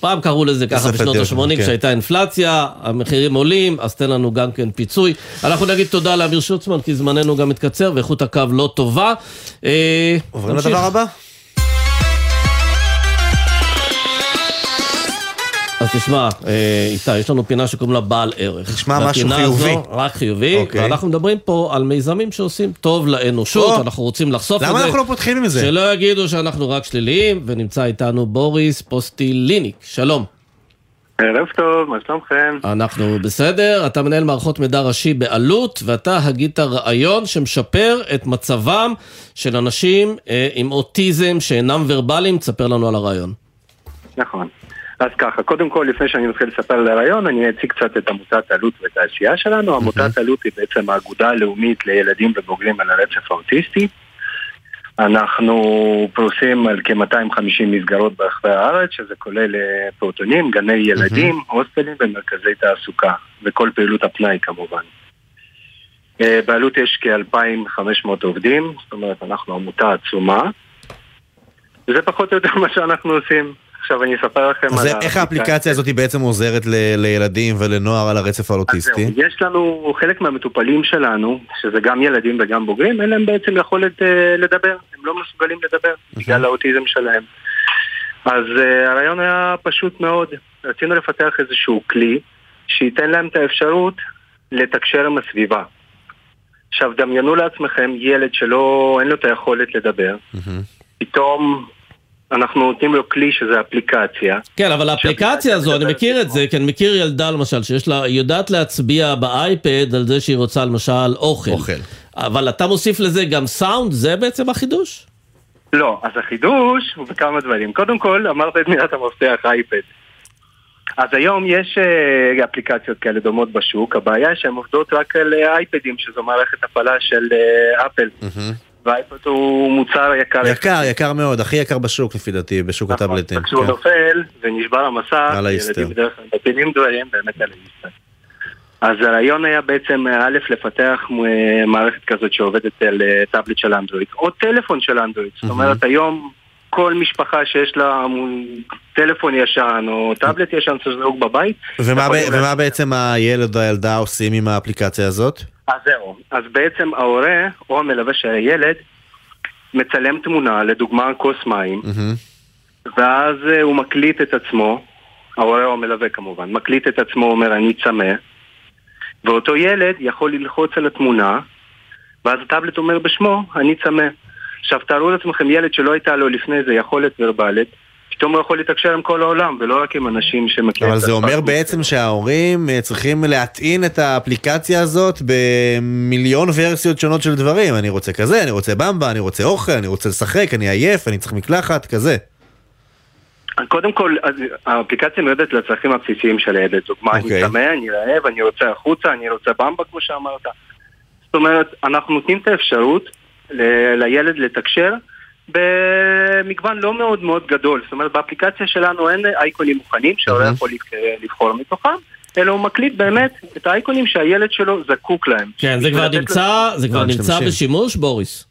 פעם קראו לזה ככה בשנות ה-80, כן. כשהייתה אינפלציה, המחירים עולים, אז תן לנו גם כן פיצוי. אנחנו נגיד תודה לאמיר שוצמן, כי זמננו גם מתקצר ואיכות הקו לא טובה. עוברים לדבר הבא. אז תשמע, אה, איתי, יש לנו פינה שקוראים לה בעל ערך. נשמע משהו חיובי. הזו, רק חיובי, okay. אוקיי. ואנחנו מדברים פה על מיזמים שעושים טוב לאנושות, oh. אנחנו רוצים לחשוף את זה. למה אנחנו לא פותחים עם זה? שלא יגידו שאנחנו רק שליליים, ונמצא איתנו בוריס פוסטיליניק, שלום. ערב טוב, מה שלומכם? אנחנו בסדר, אתה מנהל מערכות מידע ראשי באלוט, ואתה הגית רעיון שמשפר את מצבם של אנשים אה, עם אוטיזם שאינם ורבליים, תספר לנו על הרעיון. נכון. אז ככה, קודם כל, לפני שאני מתחיל לספר על הרעיון, אני אציג קצת את עמותת אלוט ואת העשייה שלנו. עמותת אלוט היא בעצם האגודה הלאומית לילדים ובוגרים על הרצף האוטיסטי. אנחנו פרוסים על כ-250 מסגרות ברחבי הארץ, שזה כולל אה, פעוטונים, גני ילדים, הוסטלים ומרכזי תעסוקה, וכל פעילות הפנאי כמובן. אה, בעלות יש כ-2,500 עובדים, זאת אומרת, אנחנו עמותה עצומה. וזה פחות או יותר מה שאנחנו עושים. עכשיו אני אספר לכם אז על... איך האפליקציה הזאת היא בעצם עוזרת ל- לילדים ולנוער על הרצף האוטיסטי? יש לנו חלק מהמטופלים שלנו, שזה גם ילדים וגם בוגרים, אין להם בעצם יכולת אה, לדבר, הם לא מסוגלים לדבר בגלל האוטיזם שלהם. אז אה, הרעיון היה פשוט מאוד, רצינו לפתח איזשהו כלי שייתן להם את האפשרות לתקשר עם הסביבה. עכשיו דמיינו לעצמכם ילד שלא, אין לו את היכולת לדבר, פתאום אנחנו נותנים לו כלי שזה אפליקציה. כן, אבל האפליקציה הזו, אני מכיר את זה, כי אני מכיר ילדה למשל, שיש לה, היא יודעת להצביע באייפד על זה שהיא רוצה למשל אוכל. אוכל. אבל אתה מוסיף לזה גם סאונד, זה בעצם החידוש? לא, אז החידוש הוא בכמה דברים. קודם כל, אמרת את מילת המפתח אייפד. אז היום יש אה, אפליקציות כאלה דומות בשוק, הבעיה שהן עובדות רק על אה, אייפדים, שזו מערכת הפעלה של אה, אפל. והאייפד הוא מוצר יקר. יקר, יקר מאוד, הכי יקר בשוק לפי דעתי, בשוק הטאבלטים. כשהוא כן. נופל ונשבר המסך. ילדים בדרך כלל מפילים דברים באמת על האיסטר. אז הרעיון היה בעצם, אה, א', לפתח אה, מערכת כזאת שעובדת על אה, טאבלט של אנדרואיד, או טלפון של אנדרואיד. זאת אומרת, היום כל משפחה שיש לה טלפון ישן או טאבלט ישן שזרוק בבית, ומה יכול ב- ומה בעצם הילד או הילדה עושים עם האפליקציה הזאת? אז זהו. אז בעצם ההורה או המלווה של הילד מצלם תמונה, לדוגמה כוס מים, ואז אה, הוא מקליט את עצמו, ההורה או המלווה כמובן, מקליט את עצמו, אומר אני צמא, ואותו ילד יכול ללחוץ על התמונה, ואז הטאבלט אומר בשמו, אני צמא. עכשיו תארו לעצמכם ילד שלא הייתה לו לפני זה יכולת ורבלית, פתאום הוא יכול לתקשר עם כל העולם, ולא רק עם אנשים שמכירים אבל זה אומר. בעצם שההורים אה, צריכים להטעין את האפליקציה הזאת במיליון ורסיות שונות של דברים. אני רוצה כזה, אני רוצה במבה, אני רוצה אוכל, אני רוצה לשחק, אני עייף, אני צריך מקלחת, כזה. קודם כל, האפליקציה מיועדת לצרכים הבסיסיים של הילד. דוגמה, אני אוקיי. צמא, אני רעב, אני רוצה החוצה, אני רוצה במבה, כמו שאמרת. זאת אומרת, אנחנו נותנים את האפשרות ל- לילד לתקשר במגוון לא מאוד מאוד גדול. זאת אומרת, באפליקציה שלנו אין אייקונים מוכנים שההורה יכול לבח- לבחור מתוכם, אלא הוא מקליט באמת את האייקונים שהילד שלו זקוק להם. כן, זה כבר נמצא, לו- זה כבר נמצא בשימוש, בוריס?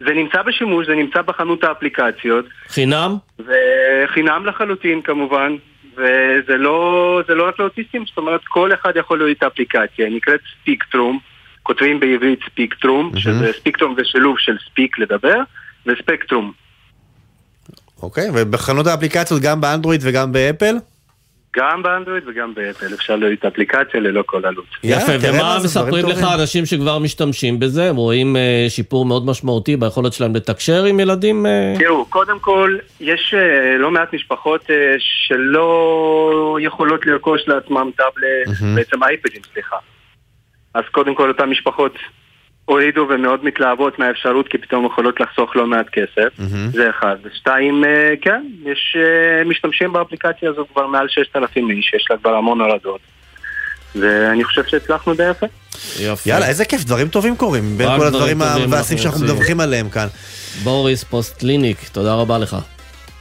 זה נמצא בשימוש, זה נמצא בחנות האפליקציות. חינם? וחינם לחלוטין כמובן, וזה לא, זה לא רק לאוטיסטים, זאת אומרת כל אחד יכול להוריד את האפליקציה, היא נקראת ספיקטרום, כותבים בעברית ספיקטרום, שזה ספיקטרום זה שילוב של ספיק לדבר, וספקטרום. אוקיי, ובחנות האפליקציות גם באנדרואיד וגם באפל? גם באנדרואיד וגם באפל, אפשר להוריד את האפליקציה ללא כל עלות. יפה, ומה מספרים לך אנשים שכבר משתמשים בזה? הם רואים אה, שיפור מאוד משמעותי ביכולת שלהם לתקשר עם ילדים? אה? תראו, קודם כל, יש אה, לא מעט משפחות אה, שלא יכולות לרכוש לעצמם טאבלט, מהמם. בעצם אייפדים, סליחה. אז קודם כל אותן משפחות הורידו ומאוד מתלהבות מהאפשרות כי פתאום יכולות לחסוך לא מעט כסף, זה אחד. ושתיים, אה, כן, יש אה, משתמשים באפליקציה הזו כבר מעל 6,000 איש, יש לה כבר המון הורדות. ואני חושב שהצלחנו די יפה. יופי. יאללה, איזה כיף, דברים טובים קורים, בין כל דברים הדברים המבאסים אנחנו שאנחנו. מדווחים עליהם כאן. בוריס פוסט קליניק, תודה רבה לך.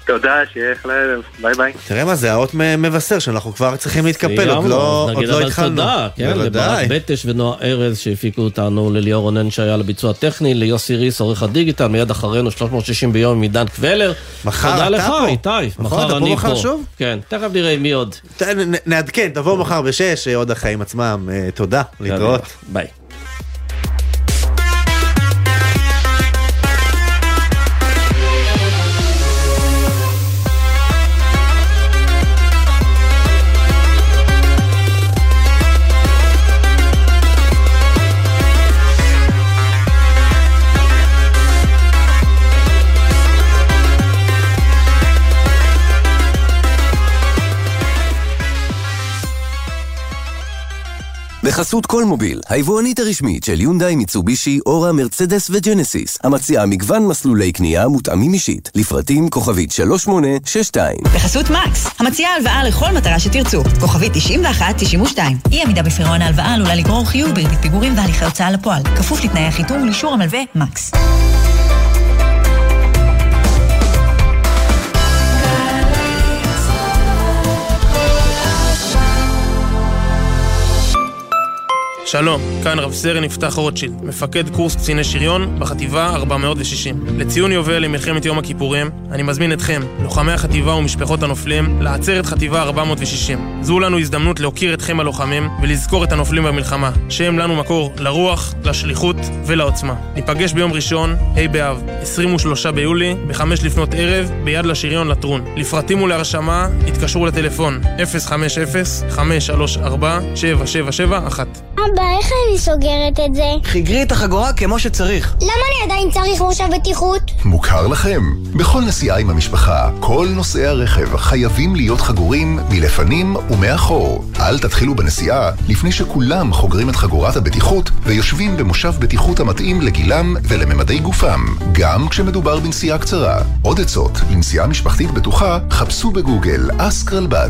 תודה, שיהיה אחלה ערב, ביי ביי. תראה מה זה, האות מבשר שאנחנו כבר צריכים להתקפל, עוד לא אז עוד נגיד לא אבל התחלנו. תודה, כן. לברק בטש ונועה ארז שהפיקו אותנו, לליאור רונן שהיה לביצוע טכני, ליוסי ריס, עורך הדיגיטל, מיד אחרינו 360 ביום עם עידן קבלר. מחר תודה אתה לך, פה. איתי. נכון, מחר פה אני שוב? כן, תכף נראה מי עוד. נעדכן, תבואו מחר בשש, אה, עוד החיים עצמם. אה, תודה, להתראות. ביי. בחסות כל מוביל, היבואנית הרשמית של יונדאי, מיצובישי, אורה, מרצדס וג'נסיס, המציעה מגוון מסלולי קנייה מותאמים אישית, לפרטים כוכבית 3862. בחסות מקס, המציעה הלוואה לכל מטרה שתרצו, כוכבית 9192. אי עמידה בפירעון ההלוואה עלולה לגרור חיוב בריבית פיגורים והליכי הוצאה לפועל, כפוף לתנאי החיתום ולאישור המלווה מקס. שלום, כאן רב סרן יפתח רוטשילד, מפקד קורס קציני שריון בחטיבה 460. לציון יובל למלחמת יום הכיפורים, אני מזמין אתכם, לוחמי החטיבה ומשפחות הנופלים, לעצר את חטיבה 460. זו לנו הזדמנות להוקיר אתכם הלוחמים ולזכור את הנופלים במלחמה, שהם לנו מקור לרוח, לשליחות ולעוצמה. ניפגש ביום ראשון, ה' באב, 23 ביולי, ב-5 לפנות ערב, ביד לשריון לטרון. לפרטים ולהרשמה, התקשרו לטלפון 050-534-7771. אבא, איך אני סוגרת את זה? חיגרי את החגורה כמו שצריך. למה אני עדיין צריך מושב בטיחות? מוכר לכם? בכל נסיעה עם המשפחה, כל נוסעי הרכב חייבים להיות חגורים מלפנים ומאחור. אל תתחילו בנסיעה לפני שכולם חוגרים את חגורת הבטיחות ויושבים במושב בטיחות המתאים לגילם ולממדי גופם, גם כשמדובר בנסיעה קצרה. עוד עצות לנסיעה משפחתית בטוחה, חפשו בגוגל אסקרלבד.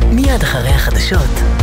מיד אחרי החדשות.